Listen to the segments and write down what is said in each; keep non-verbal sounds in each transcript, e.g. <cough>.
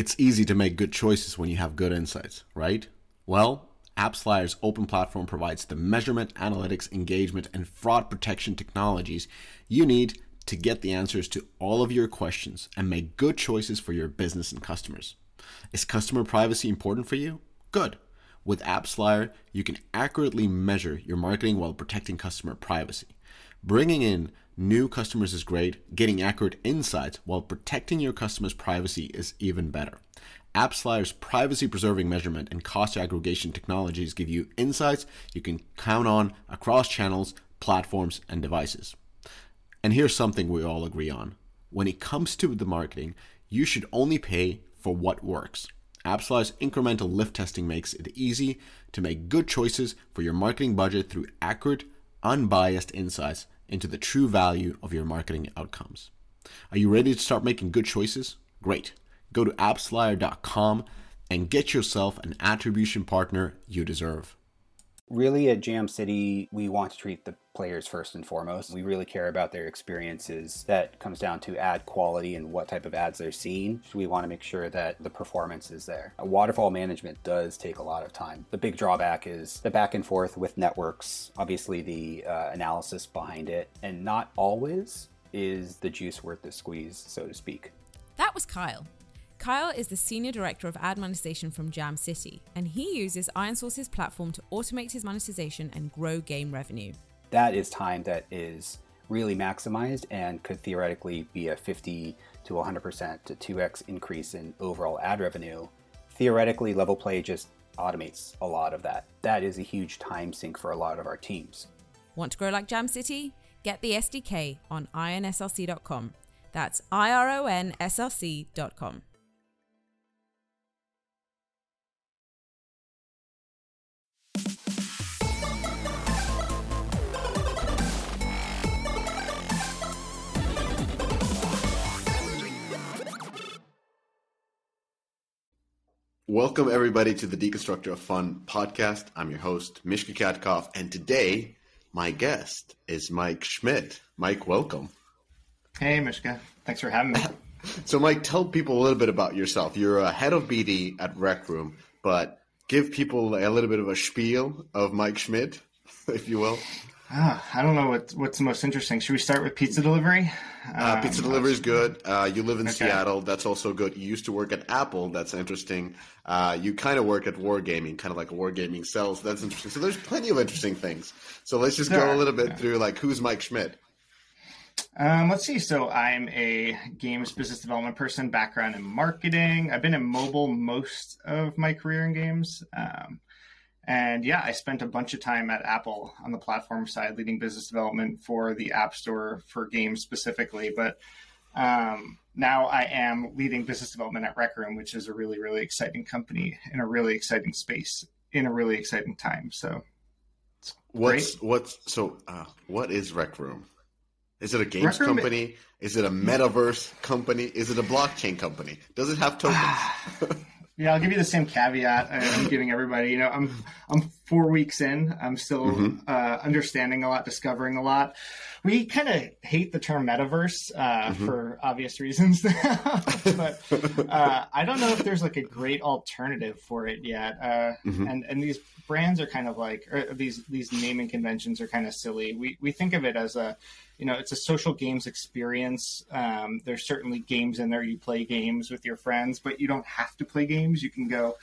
It's easy to make good choices when you have good insights, right? Well, AppsFlyer's open platform provides the measurement, analytics, engagement, and fraud protection technologies you need to get the answers to all of your questions and make good choices for your business and customers. Is customer privacy important for you? Good. With AppsFlyer, you can accurately measure your marketing while protecting customer privacy. Bringing in new customers is great. Getting accurate insights while protecting your customers' privacy is even better. AppsFlyer's privacy preserving measurement and cost aggregation technologies give you insights you can count on across channels, platforms, and devices. And here's something we all agree on. When it comes to the marketing, you should only pay for what works. AppsFlyer's incremental lift testing makes it easy to make good choices for your marketing budget through accurate, unbiased insights into the true value of your marketing outcomes. Are you ready to start making good choices? Great. Go to appsflyer.com and get yourself an attribution partner you deserve really at Jam City, we want to treat the players first and foremost. We really care about their experiences. That comes down to ad quality and what type of ads they're seeing. So we want to make sure that the performance is there. Waterfall management does take a lot of time. The big drawback is the back and forth with networks, obviously the uh, analysis behind it, and not always is the juice worth the squeeze, so to speak. That was Kyle. Kyle is the Senior Director of Ad Monetization from Jam City, and he uses IronSource's platform to automate his monetization and grow game revenue. That is time that is really maximized and could theoretically be a 50 to 100% to 2x increase in overall ad revenue. Theoretically, Level Play just automates a lot of that. That is a huge time sink for a lot of our teams. Want to grow like Jam City? Get the SDK on ironsrc.com. That's I Welcome, everybody, to the Deconstructor of Fun podcast. I'm your host, Mishka Katkov, and today my guest is Mike Schmidt. Mike, welcome. Hey, Mishka. Thanks for having me. <laughs> so, Mike, tell people a little bit about yourself. You're a head of BD at Rec Room, but give people a little bit of a spiel of Mike Schmidt, <laughs> if you will. Ah, I don't know what, what's the most interesting. Should we start with pizza delivery? Uh, pizza um, delivery is good. Uh, you live in okay. Seattle. That's also good. You used to work at Apple. That's interesting. Uh, you kind of work at Wargaming, kind of like Wargaming sells. That's interesting. So there's plenty of interesting things. So let's just there go are. a little bit yeah. through like who's Mike Schmidt. Um, let's see. So I'm a games business development person, background in marketing. I've been in mobile most of my career in games. Um, and yeah, I spent a bunch of time at Apple on the platform side, leading business development for the App Store for games specifically. But um, now I am leading business development at Rec Room, which is a really, really exciting company in a really exciting space in a really exciting time. So, what's great. what's so? Uh, what is Rec Room? Is it a games company? Is it a metaverse company? Is it a blockchain company? Does it have tokens? <sighs> <laughs> Yeah, I'll give you the same caveat I'm giving everybody. You know, I'm I'm four weeks in. I'm still mm-hmm. uh, understanding a lot, discovering a lot. We kind of hate the term metaverse uh, mm-hmm. for obvious reasons, <laughs> but uh, I don't know if there's like a great alternative for it yet. Uh, mm-hmm. And and these brands are kind of like these these naming conventions are kind of silly. We we think of it as a you know it's a social games experience. Um, there's certainly games in there. You play games with your friends but you don't have to play games. You can go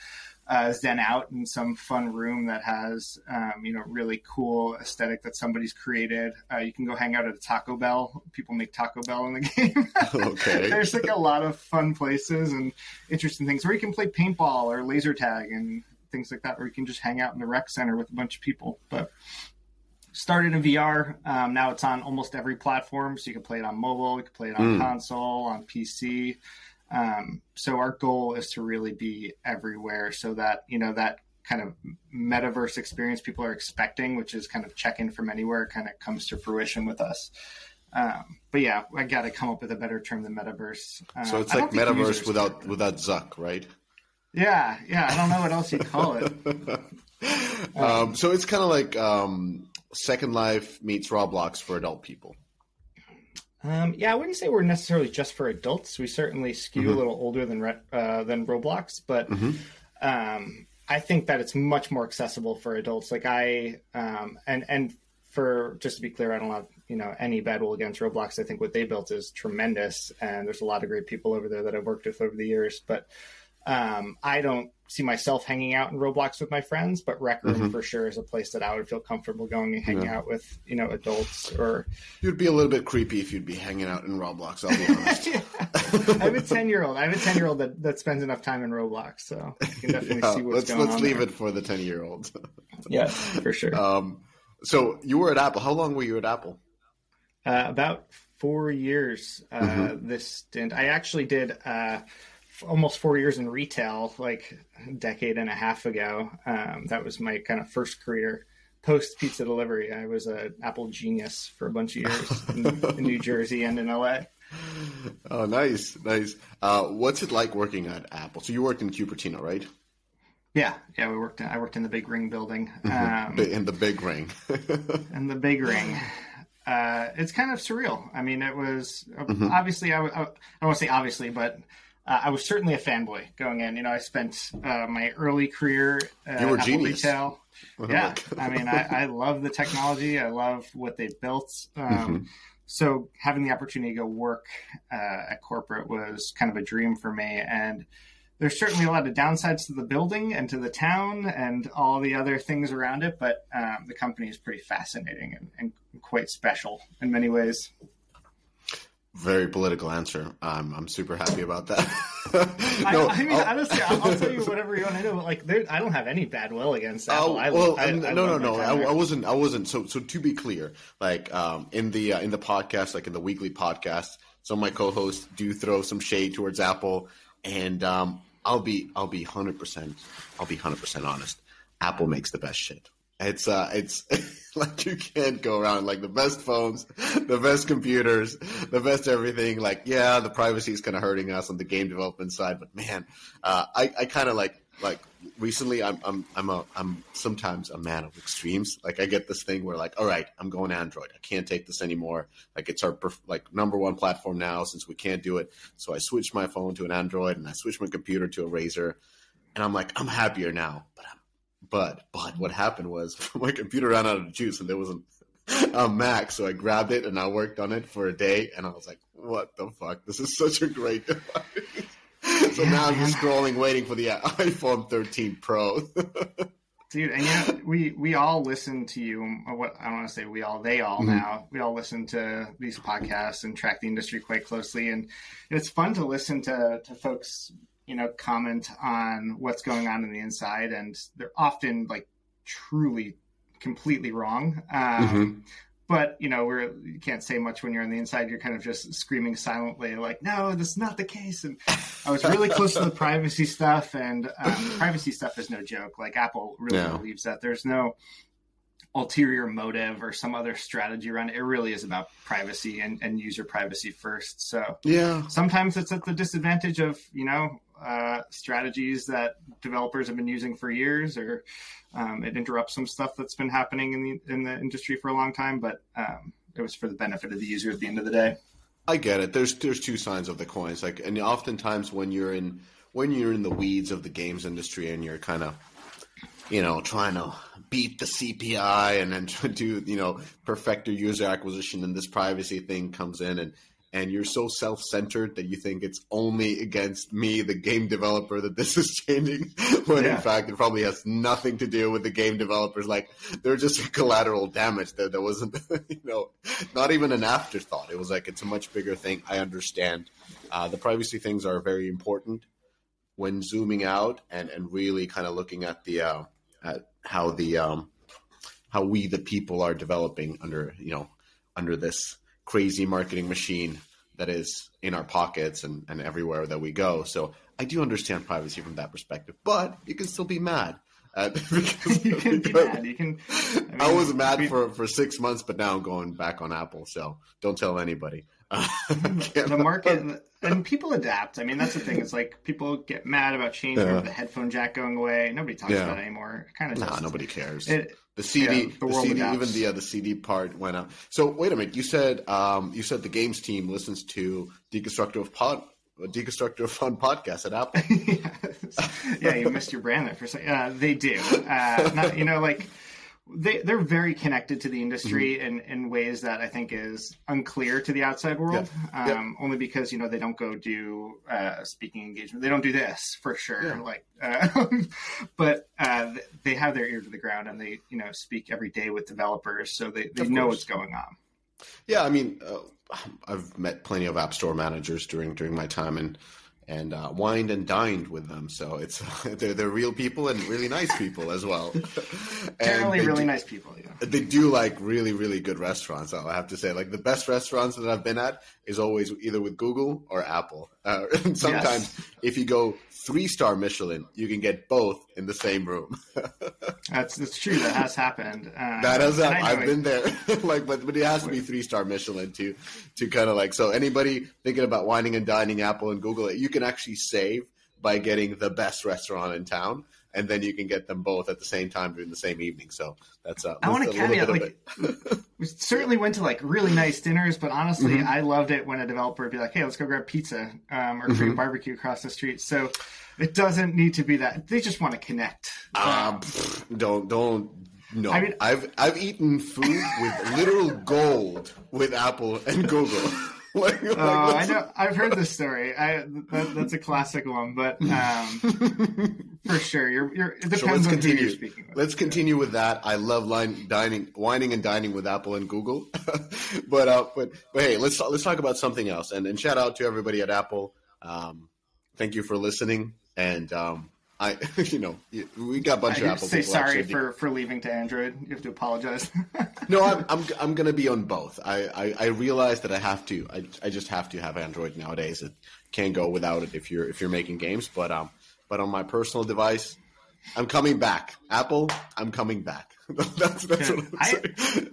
uh, zen out in some fun room that has um, you know really cool aesthetic that somebody's created. Uh, you can go hang out at a taco bell. People make taco bell in the <laughs> game. <laughs> Okay. There's like a lot of fun places and interesting things. Where you can play paintball or laser tag and things like that or you can just hang out in the rec center with a bunch of people. But started in VR. Um, now it's on almost every platform, so you can play it on mobile, you can play it on mm. console, on PC. Um, so our goal is to really be everywhere, so that you know that kind of metaverse experience people are expecting, which is kind of check in from anywhere, kind of comes to fruition with us. Um, but yeah, I got to come up with a better term than metaverse. Uh, so it's like metaverse without without Zuck, right? Yeah, yeah. I don't know what else you'd call it. <laughs> um, so it's kind of like um, Second Life meets Roblox for adult people. Um, yeah, I wouldn't say we're necessarily just for adults. We certainly skew mm-hmm. a little older than uh, than Roblox, but mm-hmm. um, I think that it's much more accessible for adults. Like I um, and and for just to be clear, I don't have you know any bad will against Roblox. I think what they built is tremendous, and there's a lot of great people over there that I've worked with over the years. But um, I don't see myself hanging out in Roblox with my friends, but Rec Room mm-hmm. for sure is a place that I would feel comfortable going and hanging yeah. out with, you know, adults or. You'd be a little bit creepy if you'd be hanging out in Roblox. I'll be honest. <laughs> I have a ten year old. I have a ten year old that, that spends enough time in Roblox, so you can definitely yeah, see what's let's, going let's on. Let's leave there. it for the ten year olds. yeah, for sure. Um, so you were at Apple. How long were you at Apple? Uh, about four years. Uh, mm-hmm. This stint, I actually did. Uh, almost four years in retail, like a decade and a half ago. Um, that was my kind of first career post pizza delivery. I was an Apple genius for a bunch of years in, in, New Jersey and in LA. <laughs> Oh, nice, nice. Uh, what's it like working at Apple? So you worked in Cupertino, right? Yeah, yeah. We worked. In, I worked in the Big Ring building. Mm-hmm. Um, in the Big Ring. <laughs> in the Big Ring. Uh, it's kind of surreal. I mean, it was mm-hmm. obviously. I, I, I don't want to say obviously, but uh, I was certainly a fanboy going in. You know, I spent uh, my early career uh, you were genius. retail. Oh yeah, I mean, I, I, love the technology. I love what they built. Um, mm-hmm. So having the opportunity to go work uh, at corporate was kind of a dream for me. And there's certainly a lot of downsides to the building and to the town and all the other things around it. But um, the company is pretty fascinating and, and quite special in many ways. Very political answer. Um, I'm super happy about that. <laughs> no, I, I, mean, I'll, honestly, I'll, I'll, tell you <laughs> whatever you want to know. Like, there, I don't have any bad will against Apple. Oh, well, I, no, no, no. I, wasn't. I wasn't. So, so to be clear, like um, in the uh, in the podcast, like in the weekly podcast, some of my co-hosts do throw some shade towards Apple, and um, I'll be, I'll be hundred percent, I'll be hundred percent honest. Apple makes the best shit. It's uh, it's <laughs> like you can't go around like the best phones, the best computers, the best everything. Like, yeah, the privacy is kind of hurting us on the game development side, but man, uh, I I kind of like like recently I'm I'm I'm a I'm sometimes a man of extremes. Like I get this thing where like, all right, I'm going Android. I can't take this anymore. Like it's our perf- like number one platform now since we can't do it. So I switched my phone to an Android and I switched my computer to a Razer, and I'm like, I'm happier now, but I'm but but what happened was <laughs> my computer ran out of juice and there wasn't a Mac, so I grabbed it and I worked on it for a day, and I was like, "What the fuck? This is such a great device." <laughs> so yeah, now I'm just scrolling, waiting for the <laughs> iPhone 13 Pro. Dude, and yeah, we we all listen to you. What I don't want to say we all, they all mm-hmm. now. We all listen to these podcasts and track the industry quite closely, and it's fun to listen to to folks you know, comment on what's going on in the inside, and they're often like truly completely wrong. Um, mm-hmm. But you know, we're you can't say much when you're on the inside. You're kind of just screaming silently, like, "No, that's not the case." And I was really close to the <laughs> privacy stuff, and um, privacy stuff is no joke. Like Apple really yeah. believes that there's no ulterior motive or some other strategy around it. It really is about privacy and, and user privacy first. So yeah, sometimes it's at the disadvantage of you know uh, strategies that developers have been using for years, or um, it interrupts some stuff that's been happening in the in the industry for a long time. But um, it was for the benefit of the user at the end of the day. I get it. There's there's two sides of the coins. Like, and oftentimes when you're in when you're in the weeds of the games industry and you're kind of you know trying to beat the CPI and then <laughs> do you know perfect your user acquisition and this privacy thing comes in and and you're so self-centered that you think it's only against me, the game developer, that this is <laughs> changing. when yeah. in fact it probably has nothing to do with the game developers. Like they're just <laughs> collateral damage. There, there wasn't, <laughs> you know, not even an afterthought. It was like it's a much bigger thing. I understand. Uh, the privacy things are very important when zooming out and and really kind of looking at the uh, at how the um, how we the people are developing under you know under this crazy marketing machine that is in our pockets and, and everywhere that we go. So I do understand privacy from that perspective, but you can still be mad. <laughs> Because, you can be mad. You can. I, mean, I was mad we, for, for six months, but now I'm going back on Apple. So don't tell anybody. <laughs> the market and people adapt. I mean, that's the thing. It's like people get mad about change yeah. the headphone jack going away. Nobody talks yeah. about it anymore. kind of nah, nobody cares. It, the CD, yeah, the, the CD, adapts. even the uh, the CD part went out. So wait a minute. You said um, you said the games team listens to Deconstructive Pod. Deconstructive Fun podcast at Apple. <laughs> yeah, you missed your brand there for a second. Uh, they do. Uh, not, you know, like they they're very connected to the industry mm-hmm. in, in ways that I think is unclear to the outside world. Yeah. Um, yeah. Only because you know they don't go do uh, speaking engagement. They don't do this for sure. Yeah. Like, uh, <laughs> but uh, they have their ear to the ground and they you know speak every day with developers, so they, they know what's going on. Yeah, I mean, uh, I've met plenty of app store managers during during my time and and uh, wined and dined with them. So it's <laughs> they're they're real people and really nice people as well. <laughs> Generally, really do, nice people. Yeah. They do like really really good restaurants. I have to say, like the best restaurants that I've been at is always either with Google or Apple. Uh, <laughs> and sometimes yes. if you go three star Michelin, you can get both in the same room. that's that's true. That has happened. Uh, that has happened. I've been there. like, but but it has to be three star Michelin to to kind of like. So anybody thinking about wining and dining Apple and Google, you can actually save by getting the best restaurant in town and then you can get them both at the same time during the same evening. So that's uh, I want to caveat like <laughs> we certainly went to like really nice dinners, but honestly, mm-hmm. I loved it when a developer would be like, "Hey, let's go grab pizza um, or mm-hmm. barbecue across the street." So it doesn't need to be that. They just want to connect. Um, don't don't no, I mean, I've I've eaten food with literal gold with Apple and Google. <laughs> <laughs> like, like, oh, I know. I've heard this story. I that, that's a classic one, but <laughs> um, for sure, you're, you're, it depends so let's on continue. who you're speaking with. Let's continue with that. I love line, dining, wining, and dining with Apple and Google. <laughs> but uh, but but hey, let's let's talk about something else. And and shout out to everybody at Apple. Um, thank you for listening. And um, I, <laughs> you know, we got a bunch I of Apple. Say sorry for, for leaving to Android. You have to apologize. <laughs> no, I'm I'm I'm gonna be on both. I, I, I realize that I have to. I, I just have to have Android nowadays. It can't go without it if you're if you're making games. But um, but on my personal device, I'm coming back. Apple, I'm coming back. <laughs> that's, that's what I'm I,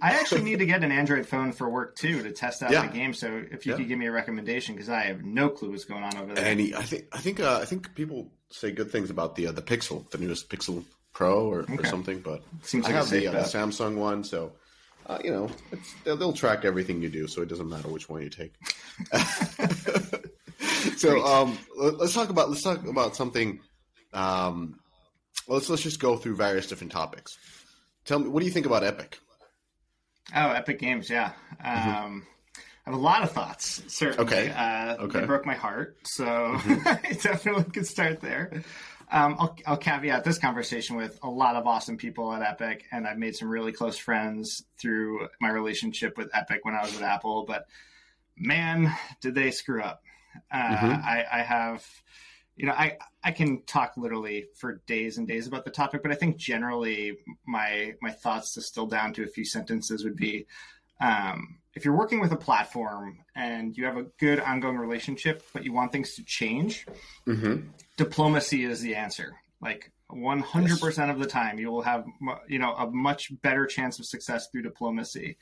I actually need to get an Android phone for work too to test out yeah. the game. So if you yeah. could give me a recommendation, because I have no clue what's going on over there. And he, I think I think uh, I think people say good things about the uh, the Pixel, the newest Pixel Pro or, okay. or something. But Seems I have the, uh, the, Samsung one, so uh, you know they'll, they'll, track everything you do, so it doesn't matter which one you take. <laughs> so um, let's talk about let's talk about something. Um, let's let's just go through various different topics. Tell me, what do you think about Epic? Oh, Epic Games, yeah. Mm-hmm. Um, I have a lot of thoughts. Certainly, okay. Uh, okay. They broke my heart, so mm-hmm. <laughs> I definitely could start there. Um, I'll, I'll, caveat this conversation with a lot of awesome people at Epic, and I've made some really close friends through my relationship with Epic when I was at Apple. But man, did they screw up! Uh, mm-hmm. I, I have you know, I I can talk literally for days and days about the topic, but I think generally my my thoughts distill down to a few sentences would be um, if you're working with a platform and you have a good ongoing relationship, but you want things to change, mm-hmm. diplomacy is the answer. Like 100% yes. of the time, you will have you know a much better chance of success through diplomacy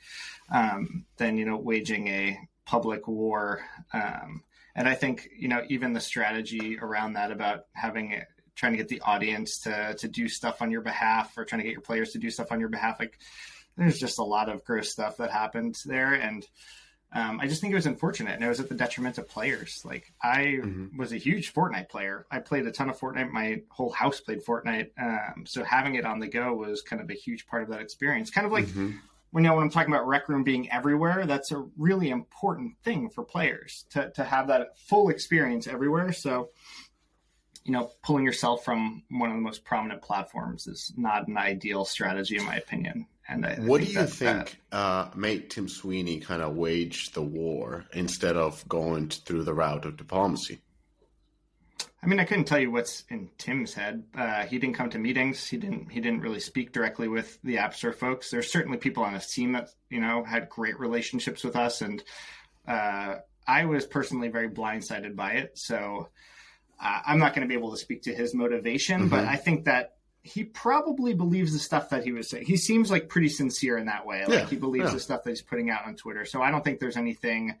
um, than you know waging a public war. Um, and I think you know even the strategy around that about having it, trying to get the audience to to do stuff on your behalf or trying to get your players to do stuff on your behalf, like there's just a lot of gross stuff that happened there, and um, I just think it was unfortunate, and it was at the detriment of players. Like I mm-hmm. was a huge Fortnite player. I played a ton of Fortnite. My whole house played Fortnite. Um, so having it on the go was kind of a huge part of that experience. Kind of like mm-hmm when you know when I'm talking about Rec Room being everywhere, that's a really important thing for players to to have that full experience everywhere. So, you know, pulling yourself from one of the most prominent platforms is not an ideal strategy, in my opinion. And I, what I do you think uh, made Tim Sweeney kind of wage the war instead of going through the route of diplomacy? I mean, I couldn't tell you what's in Tim's head. Uh, he didn't come to meetings. He didn't. He didn't really speak directly with the App Store folks. There's certainly people on his team that you know had great relationships with us, and uh, I was personally very blindsided by it. So uh, I'm not going to be able to speak to his motivation, mm-hmm. but I think that he probably believes the stuff that he was saying. He seems like pretty sincere in that way. Like yeah, he believes yeah. the stuff that he's putting out on Twitter. So I don't think there's anything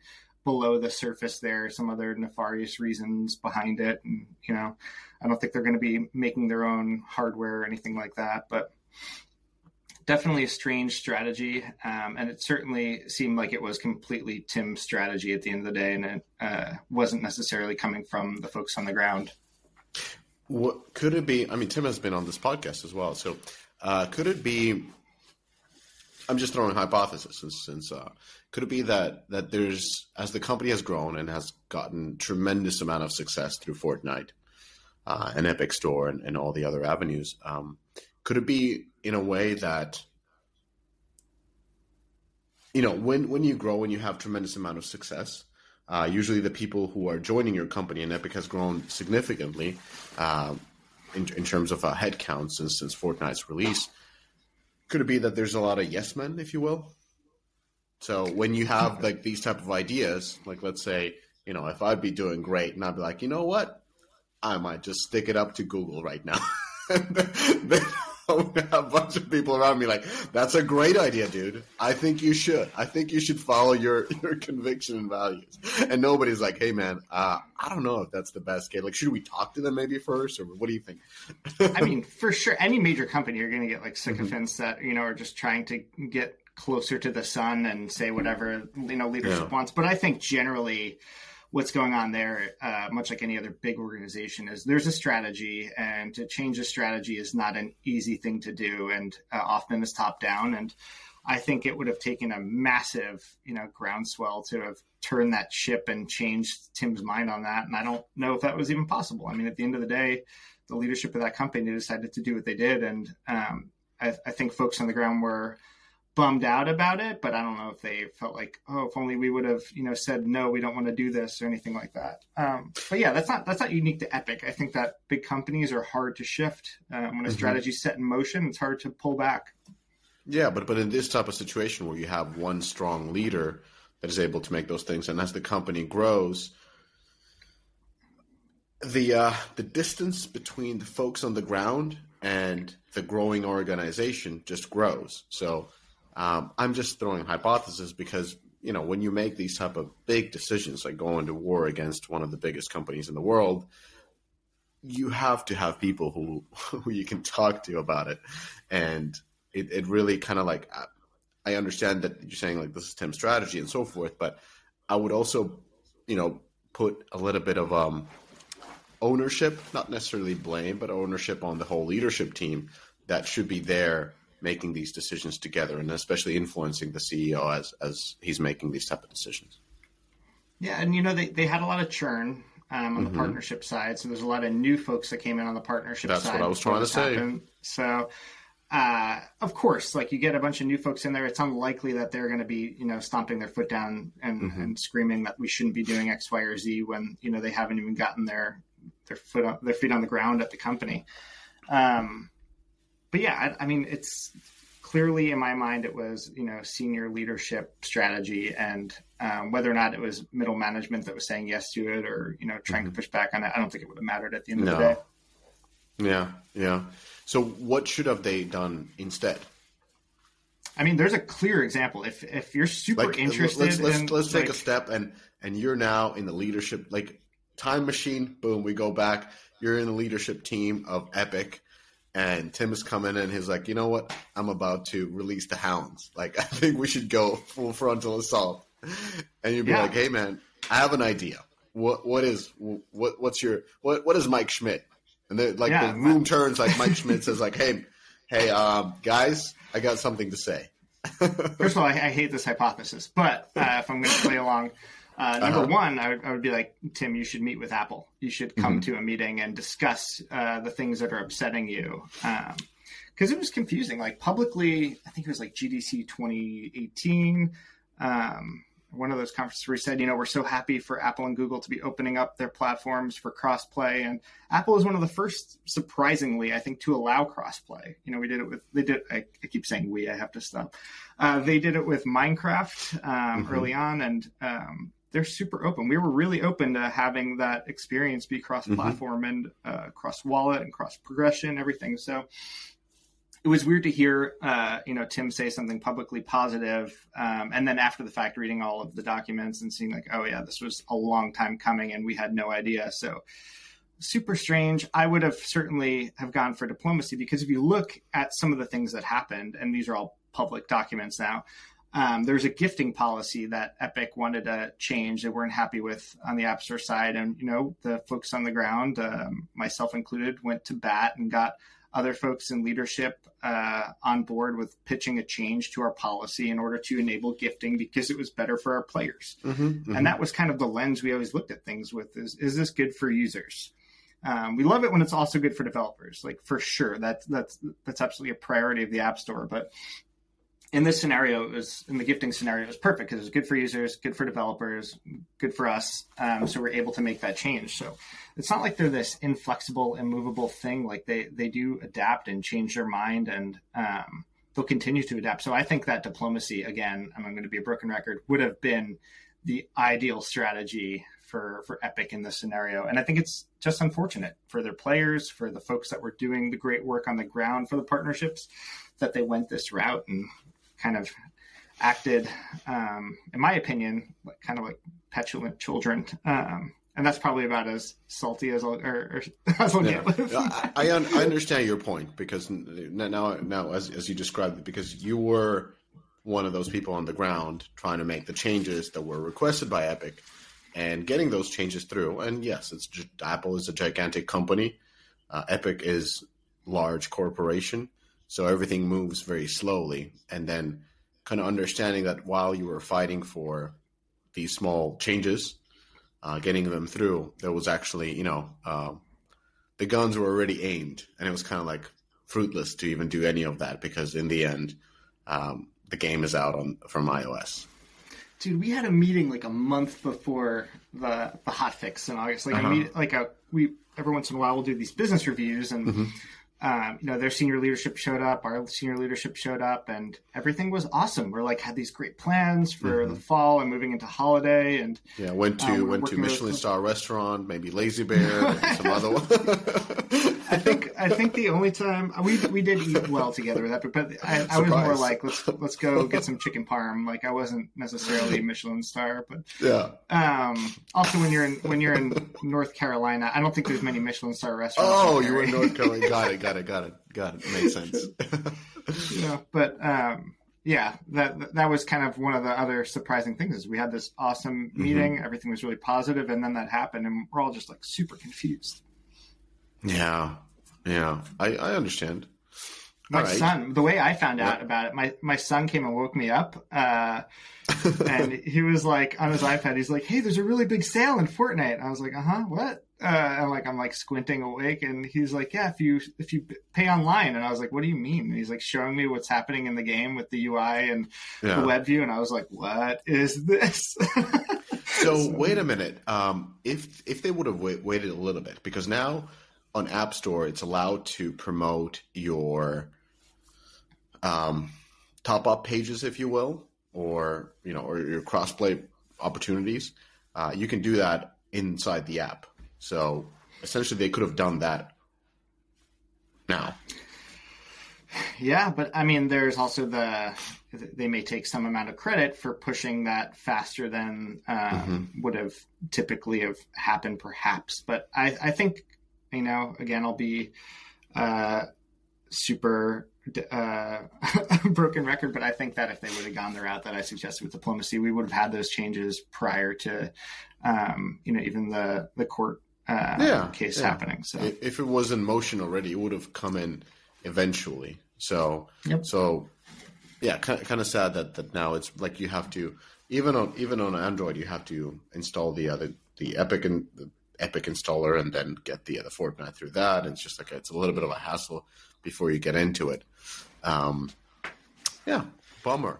below the surface there, some other nefarious reasons behind it. And, you know, I don't think they're going to be making their own hardware or anything like that. But definitely a strange strategy. Um, and it certainly seemed like it was completely Tim's strategy at the end of the day. And it uh, wasn't necessarily coming from the folks on the ground. What could it be? I mean, Tim has been on this podcast as well. So uh, could it be I'm just throwing hypothesis since, since uh, could it be that that there's as the company has grown and has gotten tremendous amount of success through Fortnite uh, and Epic Store and, and all the other avenues, um, could it be in a way that you know when when you grow and you have tremendous amount of success, uh, usually the people who are joining your company and Epic has grown significantly uh, in, in terms of uh, headcount since since Fortnite's release could it be that there's a lot of yes men, if you will? So when you have like these type of ideas, like let's say, you know, if I'd be doing great and I'd be like, you know what, I might just stick it up to Google right now. <laughs> <laughs> a bunch of people around me like, that's a great idea, dude. I think you should. I think you should follow your, <laughs> your conviction and values. And nobody's like, hey, man, uh, I don't know if that's the best case. Like, should we talk to them maybe first, or what do you think? I mean, for sure, any major company, you're going to get like sycophants mm-hmm. that, you know, are just trying to get closer to the sun and say whatever, you know, leadership yeah. wants. But I think generally, what's going on there, uh, much like any other big organization, is there's a strategy, and to change a strategy is not an easy thing to do, and uh, often is top down. And I think it would have taken a massive, you know, groundswell to have turned that ship and changed Tim's mind on that. And I don't know if that was even possible. I mean, at the end of the day, the leadership of that company decided to do what they did, and um, I, I think folks on the ground were bummed out about it, but I don't know if they felt like, oh, if only we would have, you know, said no, we don't want to do this or anything like that. Um, but yeah, that's not that's not unique to Epic. I think that big companies are hard to shift um, when a mm-hmm. strategy set in motion. It's hard to pull back. Yeah, but but in this type of situation where you have one strong leader that is able to make those things, and as the company grows, the uh, the distance between the folks on the ground and the growing organization just grows. So um, I'm just throwing a hypothesis because you know when you make these type of big decisions, like going to war against one of the biggest companies in the world, you have to have people who <laughs> who you can talk to about it, and it, it really kind of like I understand that you're saying like this is Tim's strategy and so forth, but I would also you know put a little bit of um ownership, not necessarily blame, but ownership on the whole leadership team that should be there making these decisions together and especially influencing the CEO as as he's making these type of decisions. Yeah, and you know they, they had a lot of churn um, on mm-hmm. the partnership side, so there's a lot of new folks that came in on the partnership That's side. That's what I was trying to say. Happened. So, uh, of course, like you get a bunch of new folks in there, it's unlikely that they're going to be you know stomping their foot down and, mm-hmm. and screaming that we shouldn't be doing X, Y, or Z when you know they haven't even gotten their their foot on, their feet on the ground at the company. Um, but yeah, I, I, mean, it's clearly in my mind it was you know senior leadership strategy, and um, whether or not it was middle management that was saying yes to it or you know trying mm-hmm. to push back on it, I don't think it would have mattered at the end no. of the day. Yeah, yeah. So what should have they done instead? I mean, there's a clear example. If if you're super like, interested, let's let's, in, let's take a step and and you're now in the leadership like time machine. Boom, we go back. You're in the leadership team of Epic and Tim is coming in. He's like, you know what? I'm about to release the hounds. <laughs> Like, I think we should go full frontal assault. And you'd be yeah. like, hey man, I have an idea. What what is what what's your what what is Mike Schmidt? And then like yeah, the room turns like Mike Schmidt says like, hey hey um, guys, I got something to say. <laughs> First of all, I, I hate this hypothesis, but uh, if I'm going to play along, uh, number uh-huh. one, I would, I would, be like, Tim, you should meet with Apple. You should come mm-hmm. to a meeting and discuss uh, the things that are upsetting you. Because um, it was confusing. Like publicly, I think it was like GDC 2018. Um, one of those conferences where he said, you know, we're so happy for Apple and Google to be opening up their platforms for crossplay. And Apple is one of the first, surprisingly, I think, to allow crossplay. You know, we did it with, they did, I, I keep saying we, I have to stop. Uh, they did it with Minecraft um, mm-hmm. early on. And um, they're super open. We were really open to having that experience be cross platform mm-hmm. and uh, cross wallet and cross progression, everything. So it was weird to hear, uh, you know, Tim say something publicly positive, um, and then after the fact, reading all of the documents and seeing like, oh yeah, this was a long time coming, and we had no idea. So super strange. I would have certainly have gone for diplomacy because if you look at some of the things that happened, and these are all public documents now. Um, there's a gifting policy that Epic wanted to change. They weren't happy with on the App Store side, and you know the folks on the ground, um, myself included, went to bat and got other folks in leadership uh, on board with pitching a change to our policy in order to enable gifting because it was better for our players. Mm-hmm, mm-hmm. And that was kind of the lens we always looked at things with: is is this good for users? Um, we love it when it's also good for developers, like for sure. That's that's that's absolutely a priority of the App Store. But in this scenario, it was in the gifting scenario, it was perfect because it was good for users, good for developers, good for us. Um, so we're able to make that change. So it's not like they're this inflexible, immovable thing. Like they they do adapt and change their mind, and um, they'll continue to adapt. So I think that diplomacy, again, I'm going to be a broken record, would have been the ideal strategy for for Epic in this scenario. And I think it's just unfortunate for their players, for the folks that were doing the great work on the ground for the partnerships, that they went this route and kind of acted, um, in my opinion, like, kind of like petulant children. Um, and that's probably about as salty as I'll, or, or <laughs> as I'll yeah. get with. I, I, un- I, understand your point because now, now as, as you described it, because you were one of those people on the ground trying to make the changes that were requested by Epic and getting those changes through. And yes, it's Apple is a gigantic company. Uh, Epic is large corporation. So everything moves very slowly. And then kind of understanding that while you were fighting for these small changes, uh, getting them through, there was actually, you know, uh, the guns were already aimed. And it was kind of like fruitless to even do any of that because in the end, um, the game is out on from iOS. Dude, we had a meeting like a month before the the hot fix in August. Like uh-huh. a meet, like a we every once in a while we'll do these business reviews and mm-hmm um, you know, their senior leadership showed up, our senior leadership showed up, and everything was awesome. We're like had these great plans for mm-hmm. the fall and moving into holiday, and yeah, went to um, went to Michelin star restaurant, maybe Lazy Bear, <laughs> some other one. <laughs> I think the only time we we did eat well together with that, but I, I was more like let's let's go get some chicken parm. Like I wasn't necessarily a Michelin star, but yeah. Um, also, when you're in when you're in North Carolina, I don't think there's many Michelin star restaurants. Oh, you were in North Carolina. <laughs> Got it. Got it. Got it. Got it. Makes sense. yeah, but um, yeah, that that was kind of one of the other surprising things is we had this awesome mm-hmm. meeting, mm-hmm. everything was really positive, and then that happened, and we're all just like super confused. Yeah, yeah, I, I understand. My right. son, the way I found out about it, my, my son came and woke me up, uh, and <laughs> he was like on his iPad. He's like, "Hey, there's a really big sale in Fortnite." And I was like, "Uh huh, what?" Uh, and like I'm like squinting awake, and he's like, "Yeah, if you if you pay online." And I was like, "What do you mean?" And he's like showing me what's happening in the game with the UI and yeah. the web view, and I was like, "What is this?" so, <laughs> so wait a minute. Um, if if they would have wait, waited a little bit, because now on App Store, it's allowed to promote your um, top up pages, if you will, or you know, or your crossplay opportunities. Uh, you can do that inside the app. So essentially, they could have done that now. Yeah, but I mean, there's also the they may take some amount of credit for pushing that faster than um, mm-hmm. would have typically have happened, perhaps. But I, I think you know, again, I'll be uh, super uh, <laughs> broken record, but I think that if they would have gone the route that I suggested with diplomacy, we would have had those changes prior to, um, you know, even the the court uh, yeah, case yeah. happening. So if it was in motion already, it would have come in eventually. So yep. so yeah, kind of, kind of sad that that now it's like you have to even on even on Android you have to install the other the Epic and Epic installer and then get the the Fortnite through that. And it's just like it's a little bit of a hassle before you get into it. Um, yeah, bummer.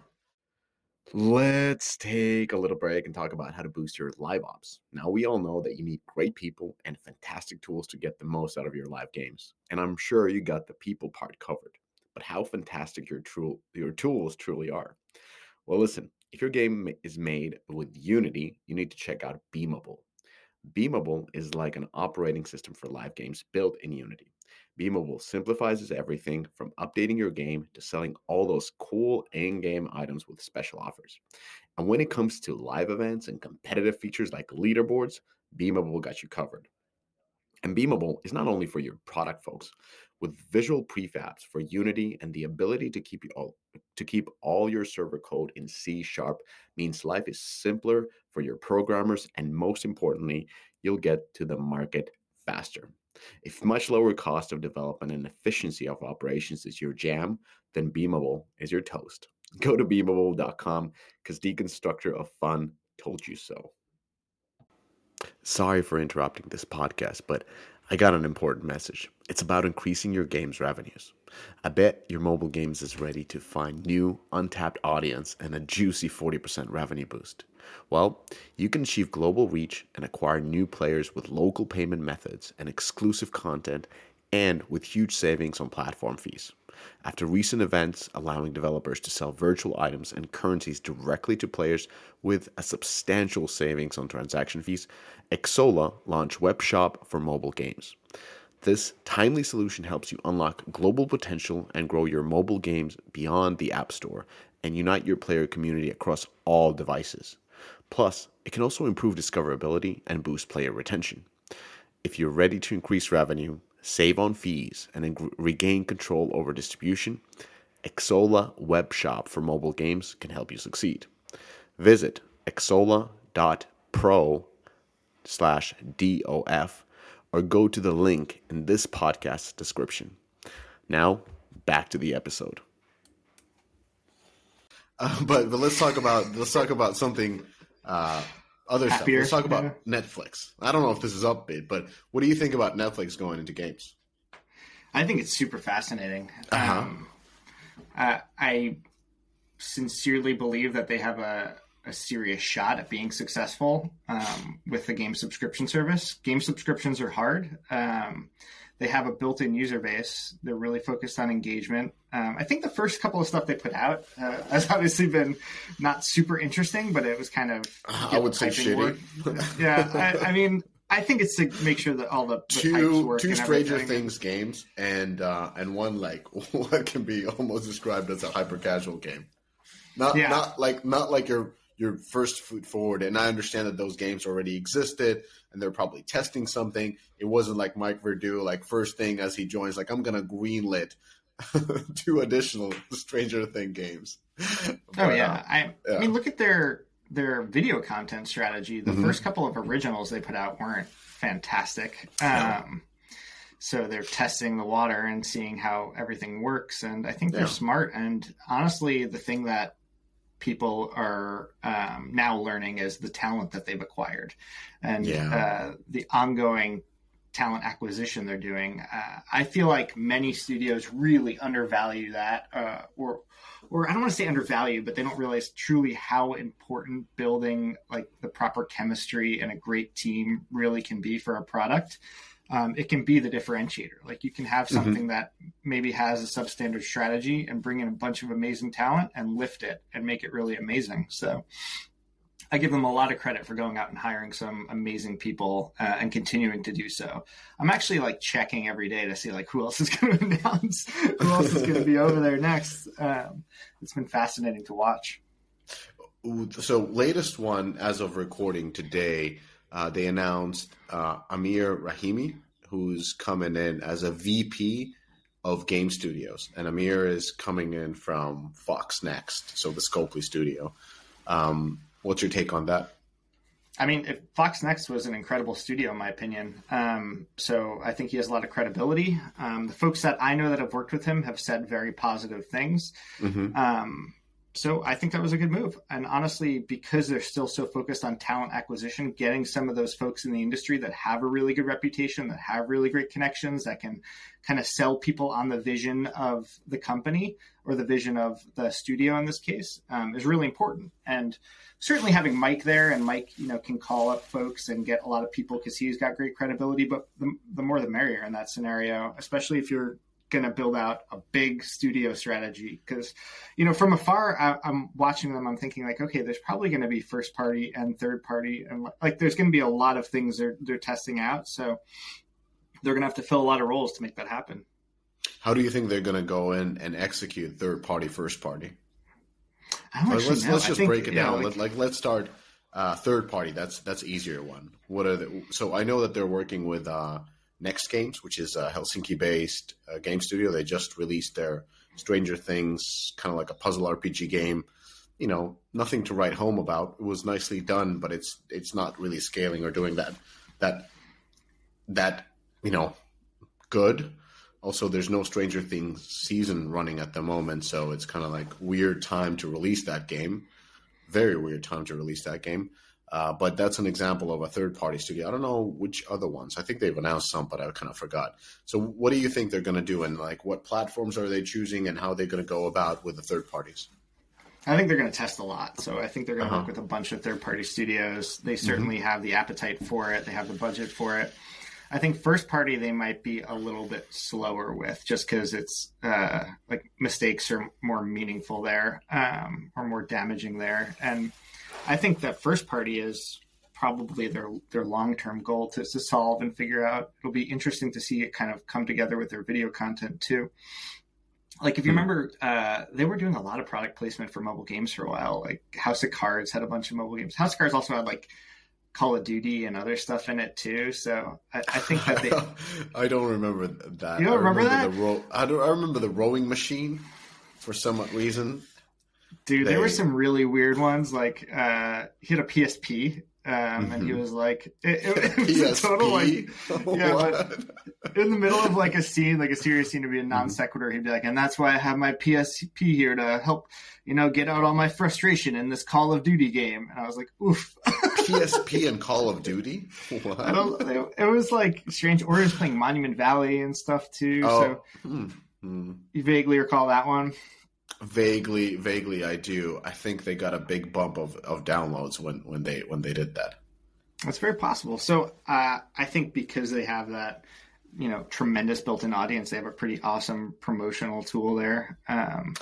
Let's take a little break and talk about how to boost your live ops. Now, we all know that you need great people and fantastic tools to get the most out of your live games. And I'm sure you got the people part covered. But how fantastic your, tru- your tools truly are. Well, listen, if your game is made with Unity, you need to check out Beamable. Beamable is like an operating system for live games built in Unity. Beamable simplifies everything from updating your game to selling all those cool in game items with special offers. And when it comes to live events and competitive features like leaderboards, Beamable got you covered. And Beamable is not only for your product folks, with visual prefabs for Unity and the ability to keep all to keep all your server code in C sharp means life is simpler for your programmers and most importantly, you'll get to the market faster. If much lower cost of development and efficiency of operations is your jam, then Beamable is your toast. <laughs> Go to beamable.com because Deconstructor of Fun told you so. Sorry for interrupting this podcast, but I got an important message. It's about increasing your game's revenues. I bet your mobile games is ready to find new, untapped audience and a juicy 40% revenue boost. Well, you can achieve global reach and acquire new players with local payment methods and exclusive content and with huge savings on platform fees. After recent events allowing developers to sell virtual items and currencies directly to players with a substantial savings on transaction fees, Xsolla launched WebShop for mobile games. This timely solution helps you unlock global potential and grow your mobile games beyond the App Store and unite your player community across all devices. Plus, it can also improve discoverability and boost player retention. If you're ready to increase revenue, save on fees, and regain control over distribution, Xsolla Web Shop for mobile games can help you succeed. Visit xsolla.pro slash DOF or go to the link in this podcast description. Now, back to the episode. Uh, but but let's talk about let's talk about something uh, other Happier, stuff. Let's talk about yeah. Netflix. I don't know if this is upbeat, but what do you think about Netflix going into games? I think it's super fascinating. Uh-huh. Um, uh, I sincerely believe that they have a, a serious shot at being successful um, with the game subscription service. Game subscriptions are hard. Um, they have a built-in user base. They're really focused on engagement. Um, I think the first couple of stuff they put out uh, <laughs> has obviously been not super interesting, but it was kind of <sighs> I would say shitty. yeah, I, I, mean, I think it's to make sure that all the, the two two Stranger Things games and uh, and one like <laughs> what can be almost described as a hyper casual game. Not yeah. not like not like your your first foot forward. And I understand that those games already existed and they're probably testing something. It wasn't like Mike Verdu, like first thing as he joins, like I'm gonna greenlit <laughs> two additional Stranger Thing games. but, oh yeah. Uh, I, yeah. I mean, look at their their video content strategy. The mm-hmm. first couple of originals they put out weren't fantastic. Um, so they're testing the water and seeing how everything works, and I think they're yeah. smart. And honestly, the thing that people are um, now learning is the talent that they've acquired and yeah. uh, the ongoing talent acquisition they're doing. Uh, I feel like many studios really undervalue that, uh, or or I don't want to say undervalue, but they don't realize truly how important building like the proper chemistry and a great team really can be for a product um, it can be the differentiator. Like you can have mm-hmm. something mm-hmm. that maybe has a substandard strategy and bring in a bunch of amazing talent and lift it and make it really amazing. So I give them a lot of credit for going out and hiring some amazing people uh, and continuing to do so. I'm actually like checking every day to see like who else is <laughs> going to announce, who else is going to be over there next. Um, it's been fascinating to watch. So latest one as of recording today uh, they announced uh, Amir Rahimi, who's coming in as a VP of game studios, and Amir is coming in from Fox Next, so the Scopely studio. Um, what's your take on that? I mean, Fox Next was an incredible studio, in my opinion. Um, so I think he has a lot of credibility. Um, the folks that I know that have worked with him have said very positive things. Mm-hmm. Um, so I think that was a good move. And honestly, because they're still so focused on talent acquisition, getting some of those folks in the industry that have a really good reputation, that have really great connections, that can kind of sell people on the vision of the company or the vision of the studio in this case um, is really important. And certainly having Mike there and Mike, you know, can call up folks and get a lot of people because he's got great credibility, but the, the more the merrier in that scenario, especially if you're going to build out a big studio strategy because you know from afar I, am watching them i'm thinking like okay there's probably going to be first party and third party and like there's going to be a lot of things they're they're testing out so they're going to have to fill a lot of roles to make that happen. How do you think they're going to go in and execute third party, first party? let's let's just think, break it down. Like, like, let's start uh, third party. That's that's easier one. What are the, so I know that they're working with uh, Next Games, which is a Helsinki based uh, game studio. They just released their Stranger Things, kind of like a puzzle RPG game. You know, nothing to write home about. It was nicely done, but it's it's not really scaling or doing that that that you know good. Also, there's no Stranger Things season running at the moment, so it's kind of like weird time to release that game. Very weird time to release that game. Uh, but that's an example of a third party studio. I don't know which other ones. I think they've announced some, but I kind of forgot. So, what do you think they're going to do, and like what platforms are they choosing, and how are they going to go about with the third parties? I think they're going to test a lot. So I think they're going to uh-huh. work with a bunch of third party studios. They certainly mm-hmm. have the appetite for it. They have the budget for it. I think first party they might be a little bit slower with, just because it's uh, like mistakes are more meaningful there, um, or more damaging there, and I think that first party is probably their their long term goal to, to solve and figure out. It'll be interesting to see it kind of come together with their video content too. Like if you hmm. remember, uh, they were doing a lot of product placement for mobile games for a while. Like House of Cards had a bunch of mobile games. House of Cards also had like Call of Duty and other stuff in it too. So I, I think that they. <laughs> I don't remember that. You don't remember, remember, that? The I don't. I remember the rowing machine for some reason. Dude, they... there were some really weird ones. Like uh, he had a PSP, um, mm-hmm. and he mm-hmm. was like, it, it, it <laughs> was a total like, yeah, but in the middle of like a scene, like a serious scene, to be a non mm-hmm. sequitur, he'd be like, and that's why I have my PSP here to help, you know, get out all my frustration in this Call of Duty game. And I was like, oof. <laughs> PSP and Call of Duty? What? I don't, it, was like strange. Or he was playing Monument Valley and stuff too. Oh. So mm-hmm. you vaguely recall that one. Vaguely, vaguely, I do. I think they got a big bump of, of downloads when, when they when they did that. That's very possible. So uh, I think because they have that, you know, tremendous built-in audience, they have a pretty awesome promotional tool there. Um,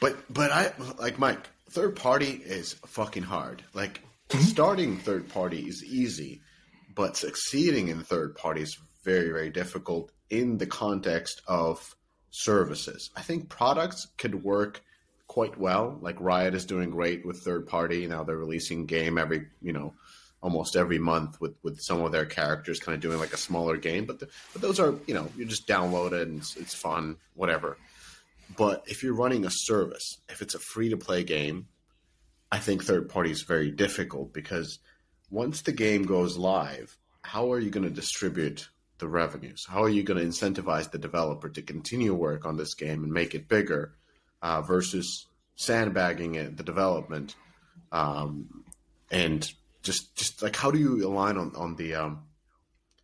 but but I like Mike. Third party is fucking hard. Like mm-hmm. starting third party is easy, but succeeding in third party is very very difficult in the context of services. I think products could work quite well. Like Riot is doing great with third party. Now they're releasing game every, you know, almost every month with, with some of their characters kind of doing like a smaller game. But the, but those are, you know, you just download it and it's, it's fun, whatever. But if you're running a service, if it's a free to play game, I think third party is very difficult because once the game goes live, how are you going to distribute the revenues? How are you going to incentivize the developer to continue work on this game and make it bigger uh, versus sandbagging it, the development, um, and just just like how do you align on on the um,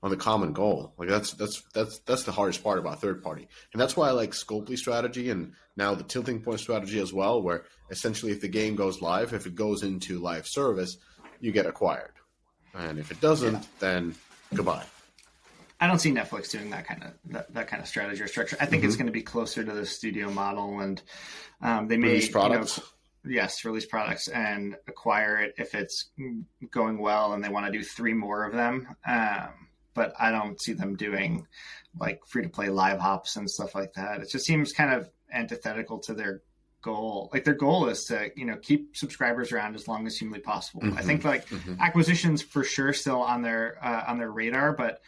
on the common goal? Like that's that's that's that's the hardest part about third party, and that's why I like Scopely strategy and now the Tilting Point strategy as well, where essentially if the game goes live, if it goes into live service, you get acquired, and if it doesn't, yeah. then goodbye. I don't see Netflix doing that kind of that, that kind of strategy or structure. I think mm-hmm. it's going to be closer to the studio model, and um, they may release products. You know, yes, release products and acquire it if it's going well, and they want to do three more of them. Um, but I don't see them doing like free to play live ops and stuff like that. It just seems kind of antithetical to their goal. Like their goal is to you know keep subscribers around as long as humanly possible. Mm-hmm. I think like mm-hmm. acquisitions for sure still on their uh, on their radar, but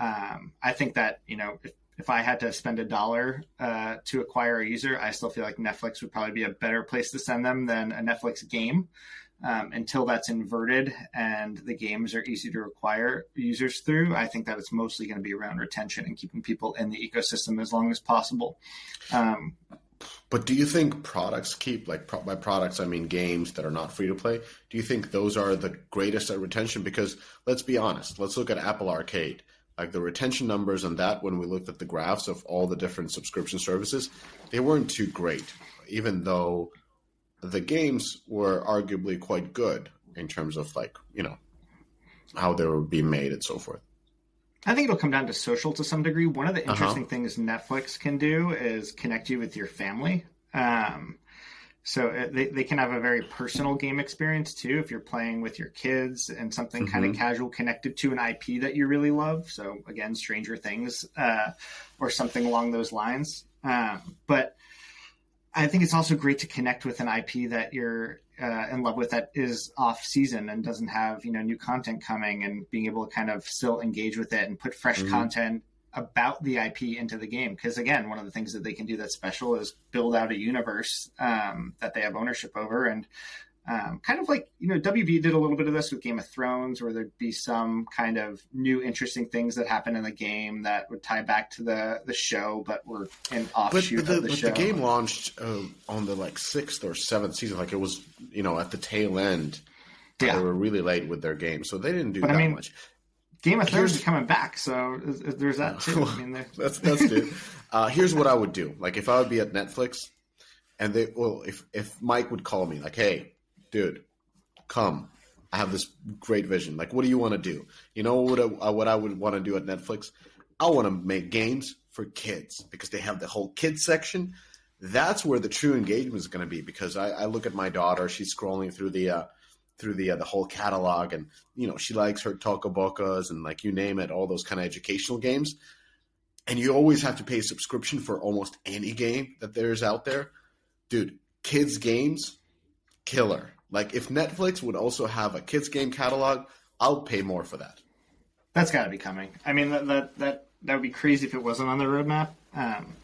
um, I think that you know if, if I had to spend a dollar uh, to acquire a user, I still feel like Netflix would probably be a better place to send them than a Netflix game. Um, until that's inverted and the games are easy to acquire users through, I think that it's mostly going to be around retention and keeping people in the ecosystem as long as possible. Um, but do you think products keep like pro- by products I mean games that are not free to play? Do you think those are the greatest at retention? Because let's be honest, let's look at Apple Arcade like the retention numbers on that when we looked at the graphs of all the different subscription services they weren't too great even though the games were arguably quite good in terms of like you know how they were being made and so forth I think it'll come down to social to some degree. One of the uh-huh. interesting uh-huh. things Netflix can do is connect you with your family. Um, so uh, they, they can have a very personal game experience too if you're playing with your kids and something mm-hmm. kind of casual connected to an ip that you really love so again stranger things uh, or something along those lines um, but i think it's also great to connect with an ip that you're uh, in love with that is off season and doesn't have you know new content coming and being able to kind of still engage with it and put fresh mm-hmm. content about the IP into the game. Because again, one of the things that they can do that's special is build out a universe um, that they have ownership over, and um, kind of like you know WB did a little bit of this with Game of Thrones, where there'd be some kind of new interesting things that happen in the game that would tie back to the the show, but were an offshoot but, but the, of the but show. the game launched uh, on the like sixth or seventh season, like it was you know at the tail end. Yeah. They were really late with their game, so they didn't do but, that I mean, much. Game of Thrones is coming back, so there's that too. I mean, <laughs> that's that's good. Uh, here's what I would do: like if I would be at Netflix, and they well, if if Mike would call me, like, hey, dude, come, I have this great vision. Like, what do you want to do? You know what I, what I would want to do at Netflix? I want to make games for kids because they have the whole kids section. That's where the true engagement is going to be. Because I, I look at my daughter; she's scrolling through the uh, through the uh, the whole catalog, and you know she likes her Toca and like you name it, all those kind of educational games. And you always have to pay a subscription for almost any game that there's out there, dude. Kids games, killer. Like if Netflix would also have a kids game catalog, I'll pay more for that. That's got to be coming. I mean that that that that would be crazy if it wasn't on the roadmap. Um,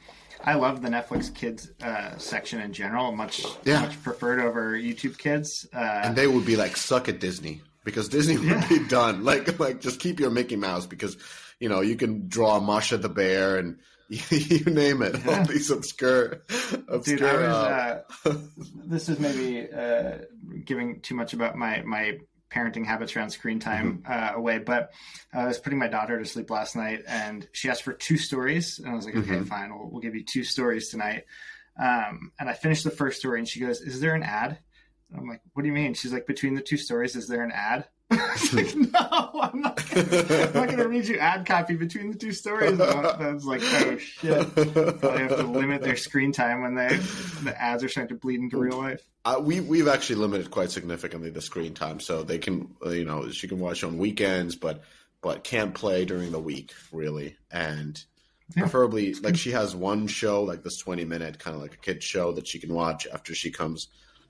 I love the Netflix Kids uh, section in general. Much yeah. much preferred over YouTube Kids. Uh, and they would be like suck at Disney because Disney would yeah. be done. Like like just keep your Mickey Mouse because you know you can draw Masha the bear and <laughs> you name it. Yeah. All these obscure, obscure. Dude, I was. Uh, uh this is maybe uh, giving too much about my my parenting habits around screen time mm-hmm. uh, away. But uh, I was putting my daughter to sleep last night, and she asked for two stories, and I was like, "Okay, mm-hmm. fine, we'll, we'll, give you two stories tonight." Um, and I finished the first story, and she goes, "Is there an ad?" And I'm like, "What do you mean?" She's like, "Between the two stories, is there an ad?" Like, <laughs> no, I'm not. Gonna, to read you ad copy between the two stories. I was like, oh shit! Probably have to limit their screen time when they the ads are starting to bleed into real life. Uh, we we've actually limited quite significantly the screen time, so they can you know she can watch on weekends, but but can't play during the week really, and yeah. preferably like she has one show like this 20 minute kind of like a kid show that she can watch after she comes,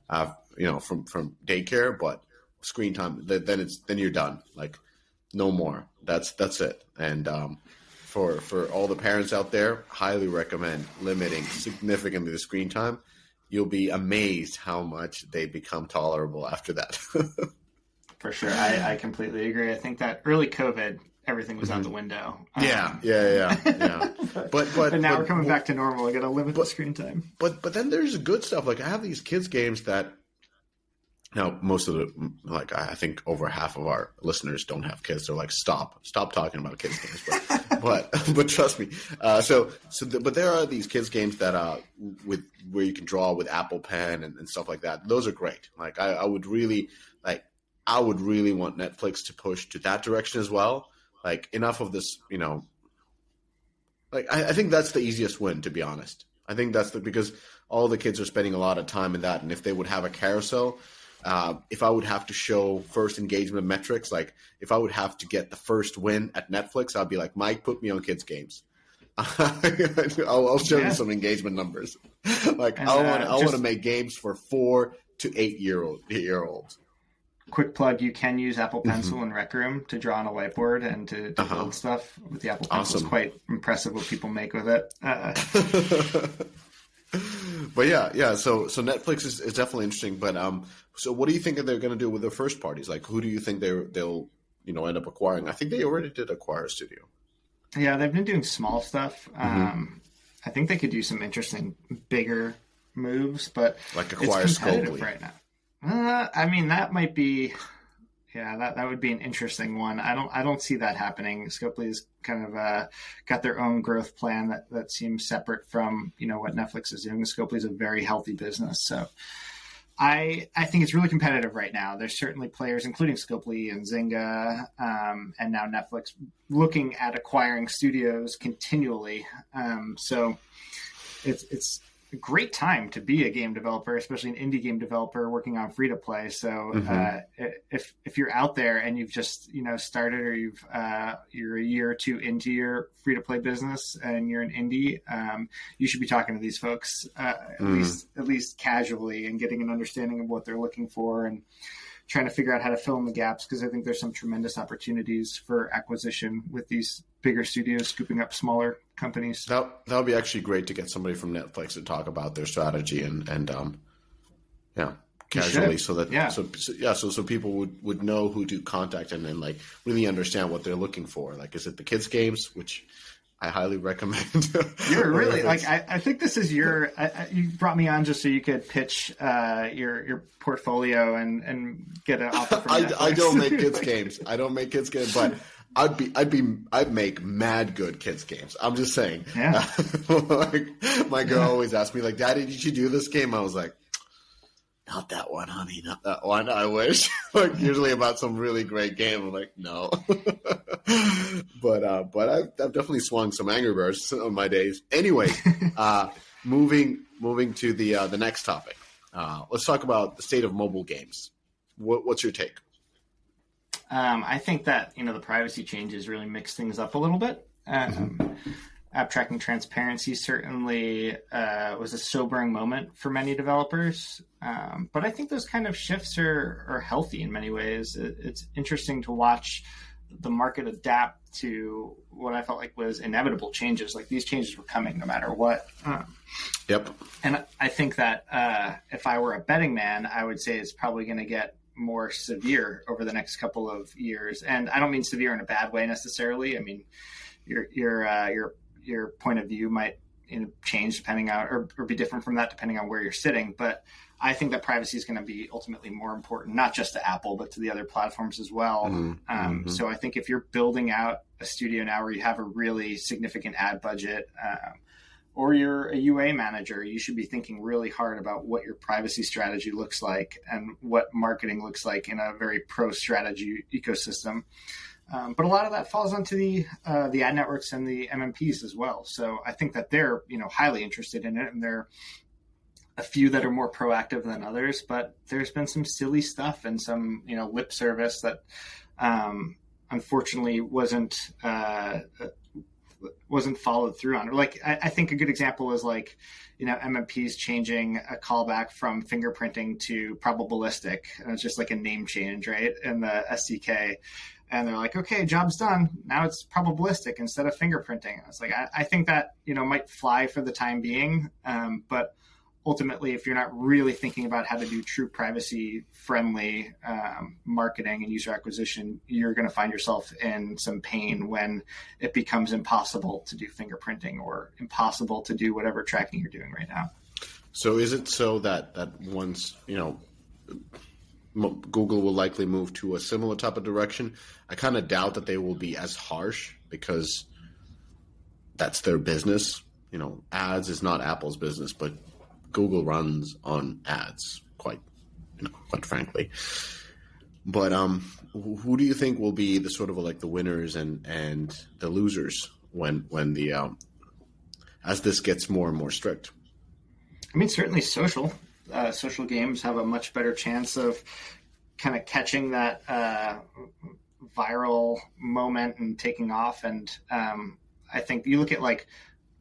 uh, you know, from from daycare, but screen time, then it's then you're done. Like no more. That's that's it. And um, for for all the parents out there, highly recommend limiting significantly the screen time. You'll be amazed how much they become tolerable after that. <laughs> for sure, I, I completely agree. I think that early COVID everything was mm-hmm. out the window. Yeah, um, yeah, yeah, yeah. <laughs> but but, but now but, we're coming back to normal. I got to limit but, the screen time. But but then there's good stuff. Like I have these kids games that now, most of the like I think over half of our listeners don't have kids. They're like, stop, stop talking about kids games. But <laughs> but, but trust me. Uh, so so the, but there are these kids games that uh with where you can draw with Apple Pen and, and stuff like that. Those are great. Like I, I would really like I would really want Netflix to push to that direction as well. Like enough of this, you know. Like I, I think that's the easiest win, to be honest. I think that's the because all the kids are spending a lot of time in that, and if they would have a carousel uh, if I would have to show first engagement metrics, like if I would have to get the first win at Netflix, I'd be like, Mike, put me on kids' games. <laughs> I'll, I'll, show yeah. you some engagement numbers. <laughs> like and, I want, uh, I want to make games for four to eight year old year olds. Quick plug: You can use Apple mm-hmm. Pencil mm-hmm. in Rec Room to draw on a whiteboard and to, to uh-huh. build stuff with the Apple Pencil. Awesome. It's quite impressive what people make with it. Uh, <laughs> but yeah, yeah. So so Netflix is, is definitely interesting. But um, so what do you think they're going to do with their first parties? Like, who do you think they they'll you know end up acquiring? I think they already did acquire a studio. Yeah, they've been doing small stuff. Mm-hmm. Um, I think they could do some interesting, bigger moves, but like acquire it's competitive Scopely. right now. Uh, I mean, that might be yeah, that, that would be an interesting one. I don't I don't see that happening. Scopely's kind of uh, got their own growth plan that, that seems separate from you know what Netflix is doing. Scopely's a very healthy business, so I I think it's really competitive right now. There's certainly players, including Scopely and Zynga, um, and now Netflix, looking at acquiring studios continually. Um, so it's it's a great time to be a game developer, especially an indie game developer working on free to play. So mm-hmm. uh, if if you're out there and you've just you know started or you've uh, you're a year or two into your free to play business and you're an indie, um, you should be talking to these folks uh, at mm. least at least casually and getting an understanding of what they're looking for and trying to figure out how to fill in the gaps because I think there's some tremendous opportunities for acquisition with these bigger studios scooping up smaller companies. That that would be actually great to get somebody from Netflix to talk about their strategy and and um, yeah, casually so that yeah. So, so, yeah so so people would would know who to contact and then like really understand what they're looking for. Like, is it the kids games which I highly <laughs> recommend. You're really like I, I think this is your I, I, you brought me on just so you could pitch uh, your your portfolio and and get an offer. <laughs> I, I don't make <laughs> kids games. I don't make kids games, but I'd be I'd be I'd make mad good kids games. I'm just saying. Yeah. <laughs> like, my girl yeah. always asks me like, "Daddy, did you do this game?" I was like, not that one, honey, not that one. I wish. <laughs> like usually about some really great game. I'm like, no. <laughs> but uh, but I've, I've, definitely swung some Angry Birds on my days. Anyway, uh, moving moving to the uh, the next topic. Uh, let's talk about the state of mobile games. What, what's your take? Um, I think that you know the privacy changes really mix things up a little bit. Um, mm-hmm app tracking transparency certainly uh, was a sobering moment for many developers. Um, but I think those kind of shifts are, are healthy in many ways. It, it's interesting to watch the market adapt to what I felt like was inevitable changes. Like these changes were coming no matter what. Um, yep. And I think that uh, if I were a betting man, I would say it's probably going to get more severe over the next couple of years. And I don't mean severe in a bad way necessarily. I mean, your your uh, your your point of view might you know, change depending on or, or be different from that depending on where you're sitting. But I think that privacy is going to be ultimately more important, not just to Apple, but to the other platforms as well. Mm-hmm. Um, mm-hmm. So I think if you're building out a studio now where you have a really significant ad budget, um, or you're a UA manager, you should be thinking really hard about what your privacy strategy looks like and what marketing looks like in a very pro strategy ecosystem. Um, but a lot of that falls onto the uh, the ad networks and the MMPs as well. So I think that they're you know highly interested in it, and there are a few that are more proactive than others. But there's been some silly stuff and some you know lip service that um, unfortunately wasn't uh, wasn't followed through on. Like I, I, think a good example is like you know MMPs changing a callback from fingerprinting to probabilistic, and it's just like a name change, right? In the SDK and they're like, okay, job's done. Now it's probabilistic instead of fingerprinting. I was like, I, I think that you know might fly for the time being, um, but ultimately, if you're not really thinking about how to do true privacy friendly um, marketing and user acquisition, you're going to find yourself in some pain when it becomes impossible to do fingerprinting or impossible to do whatever tracking you're doing right now. So, is it so that that once you know Google will likely move to a similar type of direction. I kind of doubt that they will be as harsh because that's their business. You know, ads is not Apple's business, but Google runs on ads quite, you know, quite frankly. But um, who do you think will be the sort of like the winners and and the losers when when the um, as this gets more and more strict? I mean, certainly social uh, social games have a much better chance of kind of catching that uh, viral moment and taking off. And um, I think you look at like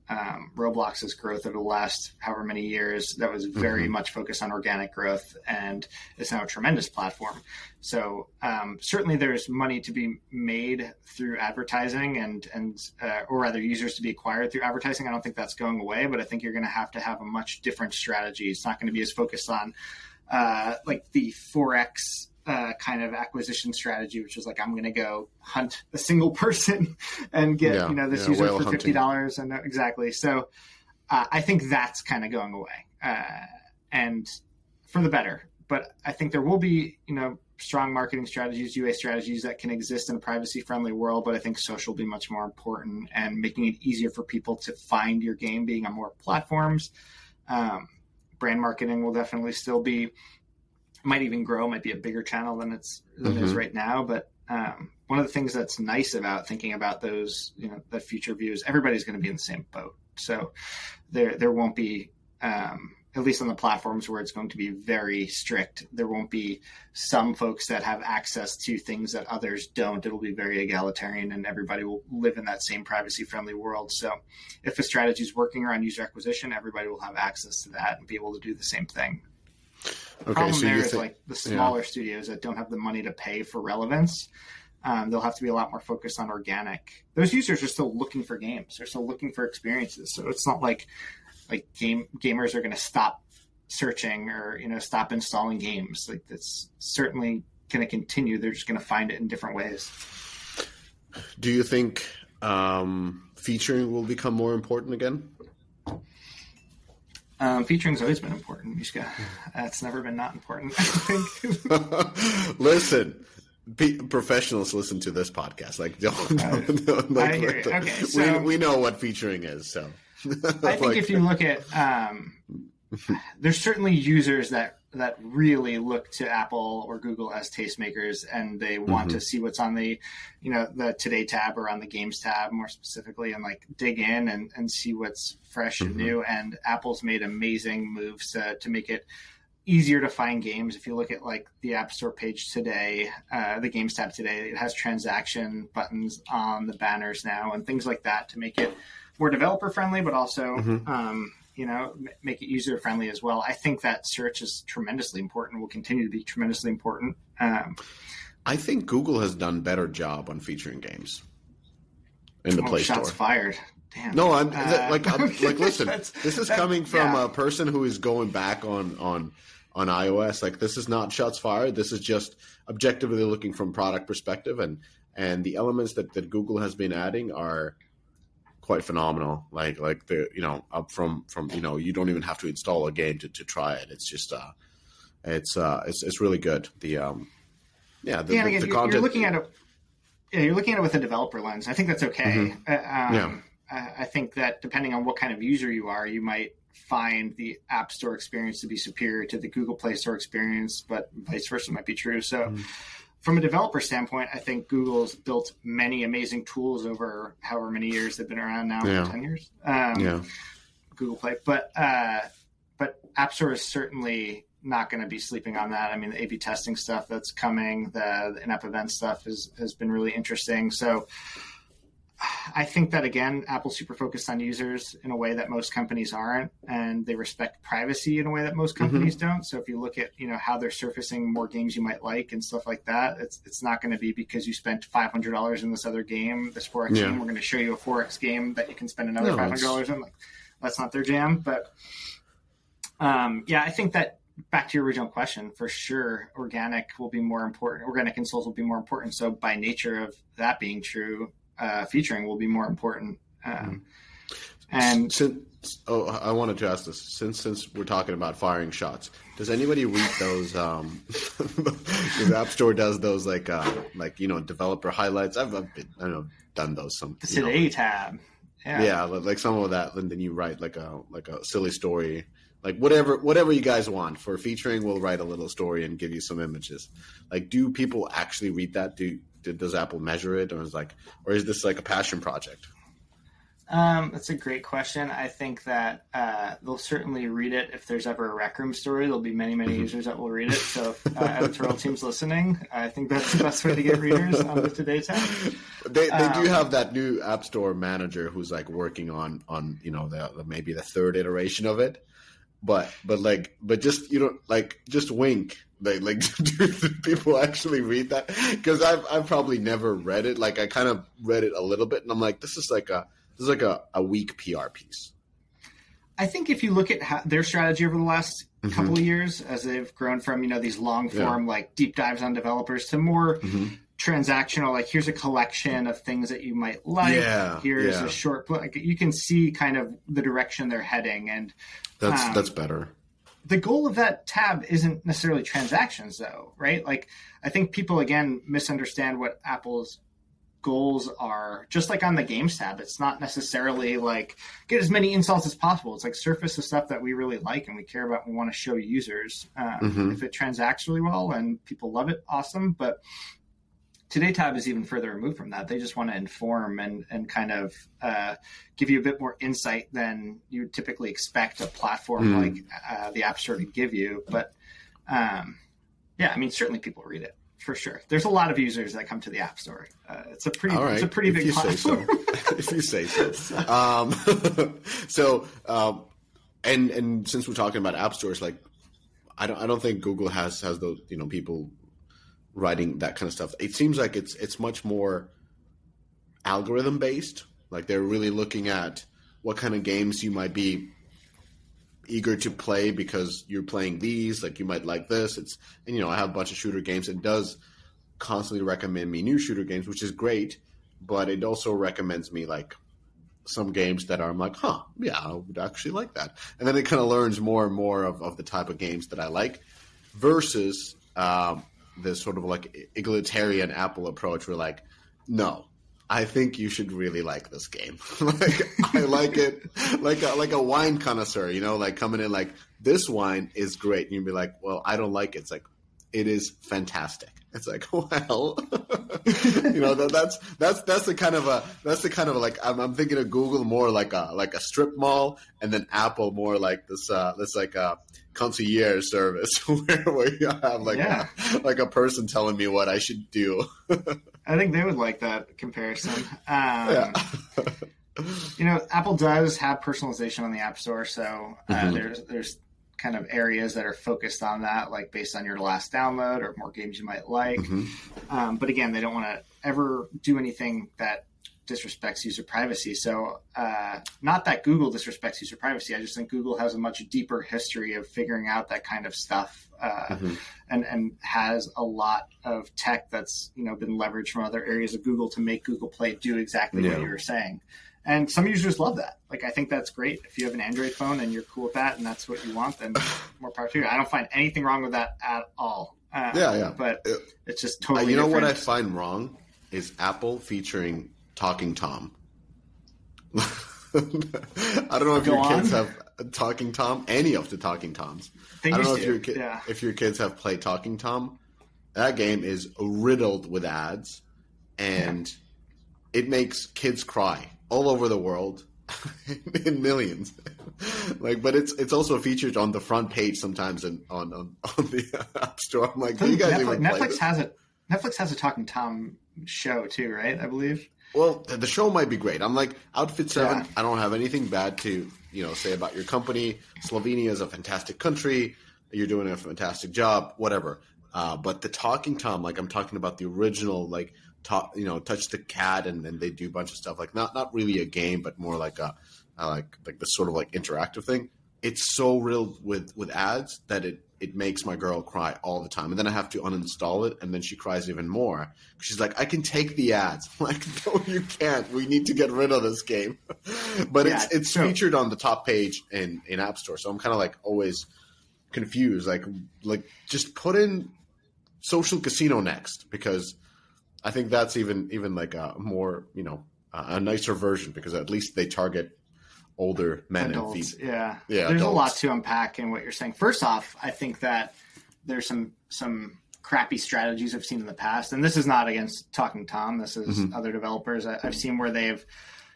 um, Roblox's growth over the last however many years that was very mm-hmm. much focused on organic growth and it's now a tremendous platform. So um, certainly there's money to be made through advertising and and uh, or rather users to be acquired through advertising. I don't think that's going away, but I think you're going to have to have a much different strategy. It's not going to be as focused on uh, like the 4x uh, kind of acquisition strategy, which is like I'm going to go hunt a single <laughs> person and get yeah, you know this yeah, user for fifty dollars and uh, exactly. So uh, I think that's kind of going away, uh, and for the better. But I think there will be you know strong marketing strategies, UA strategies that can exist in a privacy friendly world. But I think social will be much more important and making it easier for people to find your game, being on more platforms. Um, brand marketing will definitely still be might even grow, might be a bigger channel than it's than mm-hmm. it is mm-hmm. right now. But um, one of the things that's nice about thinking about those, you know, the future views, everybody's going to be in the same boat. So there there won't be Um, at least on the platforms where it's going to be very strict. There won't be some folks that have access to things that others don't. It'll be very egalitarian and everybody will live in that same privacy friendly world. So if a strategy is working around user acquisition, everybody will have access to that and be able to do the same thing. The okay, problem so there is like the smaller yeah. studios that don't have the money to pay for relevance. Um, they'll have to be a lot more focused on organic. Those users are still looking for games. They're still looking for experiences. So it's not like like game gamers are going to stop searching or you know stop installing games. Like that's certainly going to continue. They're just going to find it in different ways. Do you think um, featuring will become more important again? Um, featuring's always been important, Mishka. That's never been not important. I <laughs> think. <laughs> Listen, professionals listen to this podcast. Like, don't, <laughs> don't, don't like, okay, so, we, we know what featuring is. So, I think like, if you look at, um, there's certainly users that that really look to Apple or Google as tastemakers, and they want mm-hmm. to see what's on the, you know, the Today tab or on the Games tab more specifically, and like dig in and, and see what's fresh mm-hmm. and new. And Apple's made amazing moves to to make it easier to find games. If you look at like the App Store page today, uh, the Games tab today, it has transaction buttons on the banners now and things like that to make it more developer friendly, but also mm-hmm. um, you know make it user friendly as well. I think that search is tremendously important. Will continue to be tremendously important. Um, I think Google has done better job on featuring games in the oh, Play shots Store. Shots fired. Damn. No, I'm uh, like I'm, <laughs> like listen. this is coming from yeah. a person who is going back on on on iOS. Like this is not shots fired. This is just objectively looking from product perspective, and and the elements that that Google has been adding are quite phenomenal. Like like the you know up from from you know you don't even have to install a game to, to try it. It's just uh it's uh it's it's really good. The um yeah the, yeah, the, again, the you're, content you're looking at it. Yeah, you're looking at it with a developer lens. I think that's okay. Mm-hmm. Uh, um, yeah. I think that depending on what kind of user you are, you might find the App Store experience to be superior to the Google Play Store experience, but vice versa might be true. So, mm. From a developer standpoint, I think Google's built many amazing tools over however many years they've been around now, yeah. ten years. Um, yeah. Google Play, but uh, but App Store is certainly not going to be sleeping on that. I mean, the A/B testing stuff that's coming, the, the in-app event stuff is, has been really interesting. So I think that again, Apple's super focused on users in a way that most companies aren't, and they respect privacy in a way that most mm-hmm. companies mm-hmm. don't. So if you look at you know how they're surfacing more games you might like and stuff like that, it's it's not going to be because you spent five hundred dollars in this other game, this four X yeah. game. We're going to show you a four X game that you can spend another no, five hundred dollars in. Like that's not their jam. But um, yeah, I think that back to your original question, for sure, organic will be more important. Organic installs will be more important. So by nature of that being true, uh, featuring will be more important. Um, and since, oh, I wanted to ask this since since we're talking about firing shots, does anybody read those? Um, <laughs> the App Store does those like uh, like you know developer highlights. I've, I've been, I know done those some the today know, tab. Yeah. yeah, like some of that, and then you write like a like a silly story like whatever whatever you guys want for featuring we'll write a little story and give you some images like do people actually read that do did, does Apple measure it, or is like, or is this like a passion project? Um, that's a great question. I think that uh, they'll certainly read it if there's ever a Rec Room story. There'll be many, many mm-hmm. users that will read it. So, if uh, editorial team's listening, I think that's the best way to get readers on the Today tab. <laughs> They, they um, do have that new App Store manager who's like working on on you know the, the maybe the third iteration of it, but but like but just you know like just wink like, like <laughs> do people actually read that? Because I've I've probably never read it. Like I kind of read it a little bit, and I'm like, this is like a this is like a, a weak PR piece. I think if you look at how, their strategy over the last mm-hmm. couple of years, as they've grown from you know these long form yeah. like deep dives on developers to more mm-hmm. transactional, like here's a collection of things that you might like. Yeah, here's yeah. a short, like you can see kind of the direction they're heading, and that's um, that's better the goal of that tab isn't necessarily transactions though right? Like i think people again misunderstand what apple's goals are. Just like on the games tab it's not necessarily like get as many installs as possible. It's like surface the stuff that we really like and we care about and we want to show users um, mm-hmm. if it transacts really well and people love it awesome. But Today Tab is even further removed from that. They just want to inform and and kind of uh, give you a bit more insight than you typically expect a platform mm. like uh, the App Store to give you. But um, yeah, I mean, certainly people read it for sure. There's a lot of users that come to the App Store. Uh, it's a pretty, it's a pretty if big platform. So. <laughs> <laughs> if you say so. Um, <laughs> so, um, and and since we're talking about app stores, like I don't I don't think Google has has those you know people writing that kind of stuff. It seems like it's it's much more algorithm based. Like they're really looking at what kind of games you might be eager to play because you're playing these. Like you might like this. It's and you know I have a bunch of shooter games. It does constantly recommend me new shooter games, which is great. But it also recommends me like some games that are I'm like, huh, yeah, I would actually like that. And then it kind of learns more and more of, of the type of games that I like versus um, this sort of like egalitarian Apple approach where like, no, I think you should really like this game. <laughs> like I like it like a, like a wine connoisseur, you know, like coming in like this wine is great. And you'd be like, well, I don't like it. It's like, it is fantastic. It's like, <laughs> well, you know, that, that's that's that's the kind of a that's the kind of a, like I'm, I'm, thinking of Google more like a like a strip mall, and then Apple more like this uh this like a concierge service <laughs> where, where you have like yeah. a, like a person telling me what I should do. <laughs> I think they would like that comparison. Um, yeah. you know, Apple does have personalization on the App Store, so uh, mm-hmm. there's there's kind of areas that are focused on that, like based on your last download or more games you might like. Mm-hmm. Um, but again, they don't want to ever do anything that disrespects user privacy. So, uh, not that Google disrespects user privacy. I just think Google has a much deeper history of figuring out that kind of stuff, uh, mm-hmm. and and has a lot of tech that's you know been leveraged from other areas of Google to make Google Play do exactly yeah. what you were saying. And some users love that. Like, I think that's great. If you have an Android phone and you're cool with that and that's what you want, then <sighs> more power to you. I don't find anything wrong with that at all. Uh, yeah, yeah. But it's just totally. Uh, you know different. what I find wrong is Apple featuring Talking Tom. <laughs> I don't know if Go your on. kids have Talking Tom, any of the Talking Toms. They I don't know if your, ki- yeah. if your kids have played Talking Tom. That game is riddled with ads, and yeah. it makes kids cry all over the world <laughs> in millions. like, but it's it's also featured on the front page sometimes and on, on on the <laughs> App Store. I'm like, you guys Netflix, even Netflix has it. Netflix has a Talking Tom show too, right? I believe. Well, the show might be great. I'm like Outfit Seven. Yeah. I don't have anything bad to you know say about your company. Slovenia is a fantastic country. You're doing a fantastic job. Whatever. Uh, but the Talking Tom, like I'm talking about the original, like you know, touch the cat, and then they do a bunch of stuff like not not really a game, but more like a uh, like like this sort of like interactive thing. It's so riddled with with ads that it it makes my girl cry all the time, and then I have to uninstall it, and then she cries even more. She's like, "I can take the ads." I'm <laughs> like, "No, you can't. We need to get rid of this game." <laughs> but yeah, it's it's true. featured on the top page in in App Store, so I'm kind of like always confused. Like like just put in social casino next because I think that's even even like a more you know a nicer version because at least they target older men adults, and feet. Yeah, yeah. There's adults. a lot to unpack in what you're saying. First off, I think that there's some some crappy strategies I've seen in the past, and this is not against Talking Tom. This is mm-hmm. other developers I, have seen where they've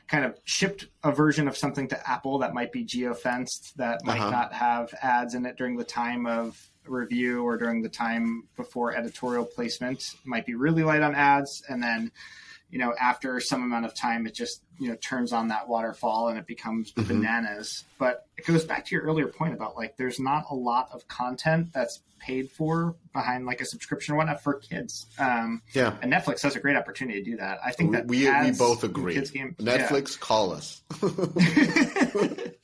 kind of shipped a version of something to Apple that might be geofenced that might uh-huh. not have ads in it during the time of review or during the time before editorial placement might be really light on ads. And then you know after some amount of time it just you know turns on that waterfall and it becomes mm-hmm. bananas. But it goes back to your earlier point about like there's not a lot of content that's paid for behind like a subscription or whatnot for kids. Um yeah. and netflix has a great opportunity to do that. I think that we, we both agree kids game, netflix yeah. call us. <laughs> <laughs>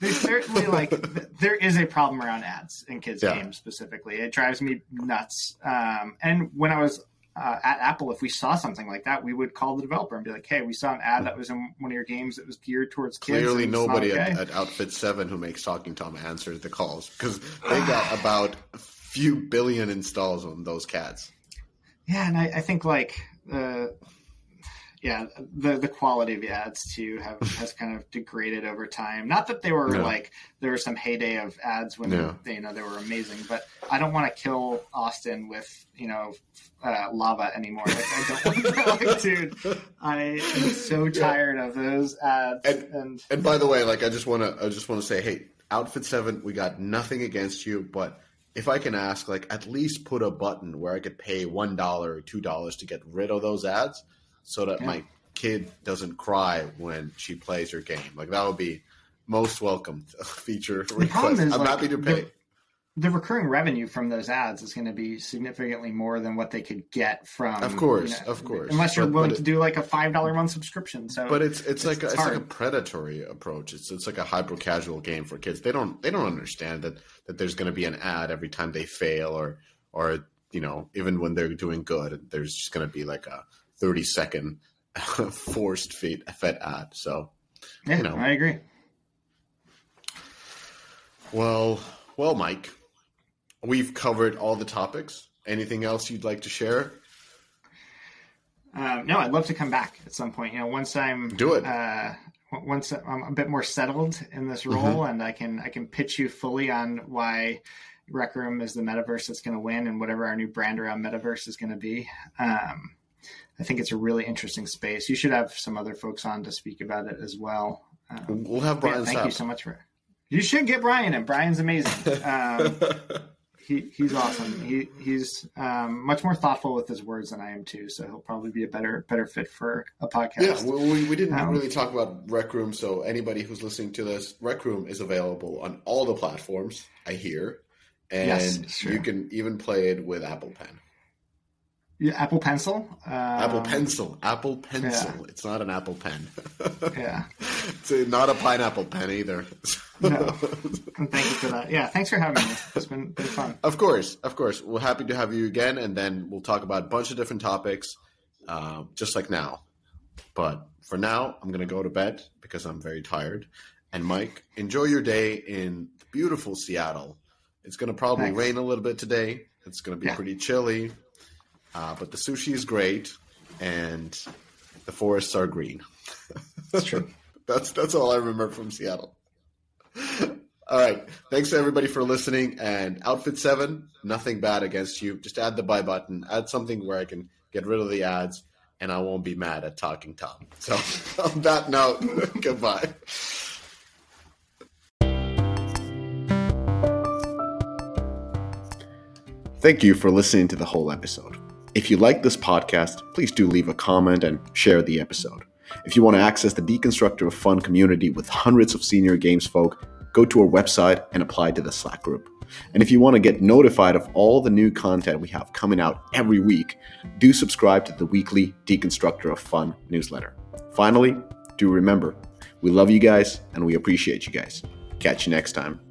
They certainly like there is a problem around ads in kids yeah. games specifically. It drives me nuts. Um and when i was uh, at Apple, if we saw something like that, we would call the developer and be like, "Hey, we saw an ad that was in one of your games that was geared towards kids." Clearly, nobody okay. at, at, Outfit Seven who makes Talking Tom answers the calls because they got <sighs> about a few billion installs on those cats. Yeah, and I, I think like uh, yeah, the the quality of the ads too have <laughs> has kind of degraded over time. Not that they were no. like there was some heyday of ads when no. they, you know they were amazing, but I don't want to kill Austin with you know uh, lava anymore. Like, I don't <laughs> like, dude. I am so tired yeah. of those ads. And, and and by the way, like I just want to I just want to say, hey, Outfit Seven, we got nothing against you, but if I can ask, like at least put a button where I could pay one dollar or two dollars to get rid of those ads so that yeah. my kid doesn't cry when she plays her game. Like that would be most welcome <laughs> feature request. I'm like, happy to pay. The, the, recurring revenue from those ads is going to be significantly more than what they could get from. Of course, you know, of course. Unless you're but, willing but to do like a five dollar month subscription. So, but it's it's, it's like a, it's, it's like a predatory approach. It's it's like a hyper casual game for kids. They don't they don't understand that that there's going to be an ad every time they fail or or you know even when they're doing good, there's just going to be like a 30 second <laughs> forced fed ad. So, yeah, you know. I agree. Well, well, Mike, we've covered all the topics. Anything else you'd like to share? Um, no, I'd love to come back at some point. You know, once I'm do it. Uh, once I'm a bit more settled in this role, mm-hmm. and I can I can pitch you fully on why Rec Room is the metaverse that's going to win, and whatever our new brand around metaverse is going to be. Um, I think it's a really interesting space. You should have some other folks on to speak about it as well. Um, we'll have Brian. Yeah, thank you so much for. You should get Brian, and Brian's amazing. <laughs> Um, he, he's awesome. He he's um, much more thoughtful with his words than I am too. So he'll probably be a better better fit for a podcast. Yeah, we, we didn't um, really talk about Rec Room, so anybody who's listening to this, Rec Room is available on all the platforms. I hear, and yes, you can even play it with Apple Pen. Apple Pencil. Um, Apple Pencil. Apple Pencil. Yeah. It's not an Apple Pen. <laughs> yeah. <laughs> It's not a pineapple pen either. <laughs> no. Thank you for that. Yeah. Thanks for having me. It's been, been fun. Of course. Of course. We're happy to have you again, and then we'll talk about a bunch of different topics, uh, just like now. But for now, I'm going to go to bed because I'm very tired. And Mike, enjoy your day in beautiful Seattle. It's going to probably Thanks. rain a little bit today. It's going to be yeah. pretty chilly. Uh, but the sushi is great, and the forests are green. That's true. <laughs> that's that's all I remember from Seattle. <laughs> all right. Thanks to everybody for listening. And Outfit Seven, nothing bad against you. Just add the buy button. Add something where I can get rid of the ads, and I won't be mad at Talking Tom. So <laughs> on that note, goodbye. Thank you for listening to the whole episode. If you like this podcast, please do leave a comment and share the episode. If you want to access the Deconstructor of Fun community with hundreds of senior games folk, go to our website and apply to the Slack group. And if you want to get notified of all the new content we have coming out every week, do subscribe to the weekly Deconstructor of Fun newsletter. Finally, do remember, we love you guys and we appreciate you guys. Catch you next time.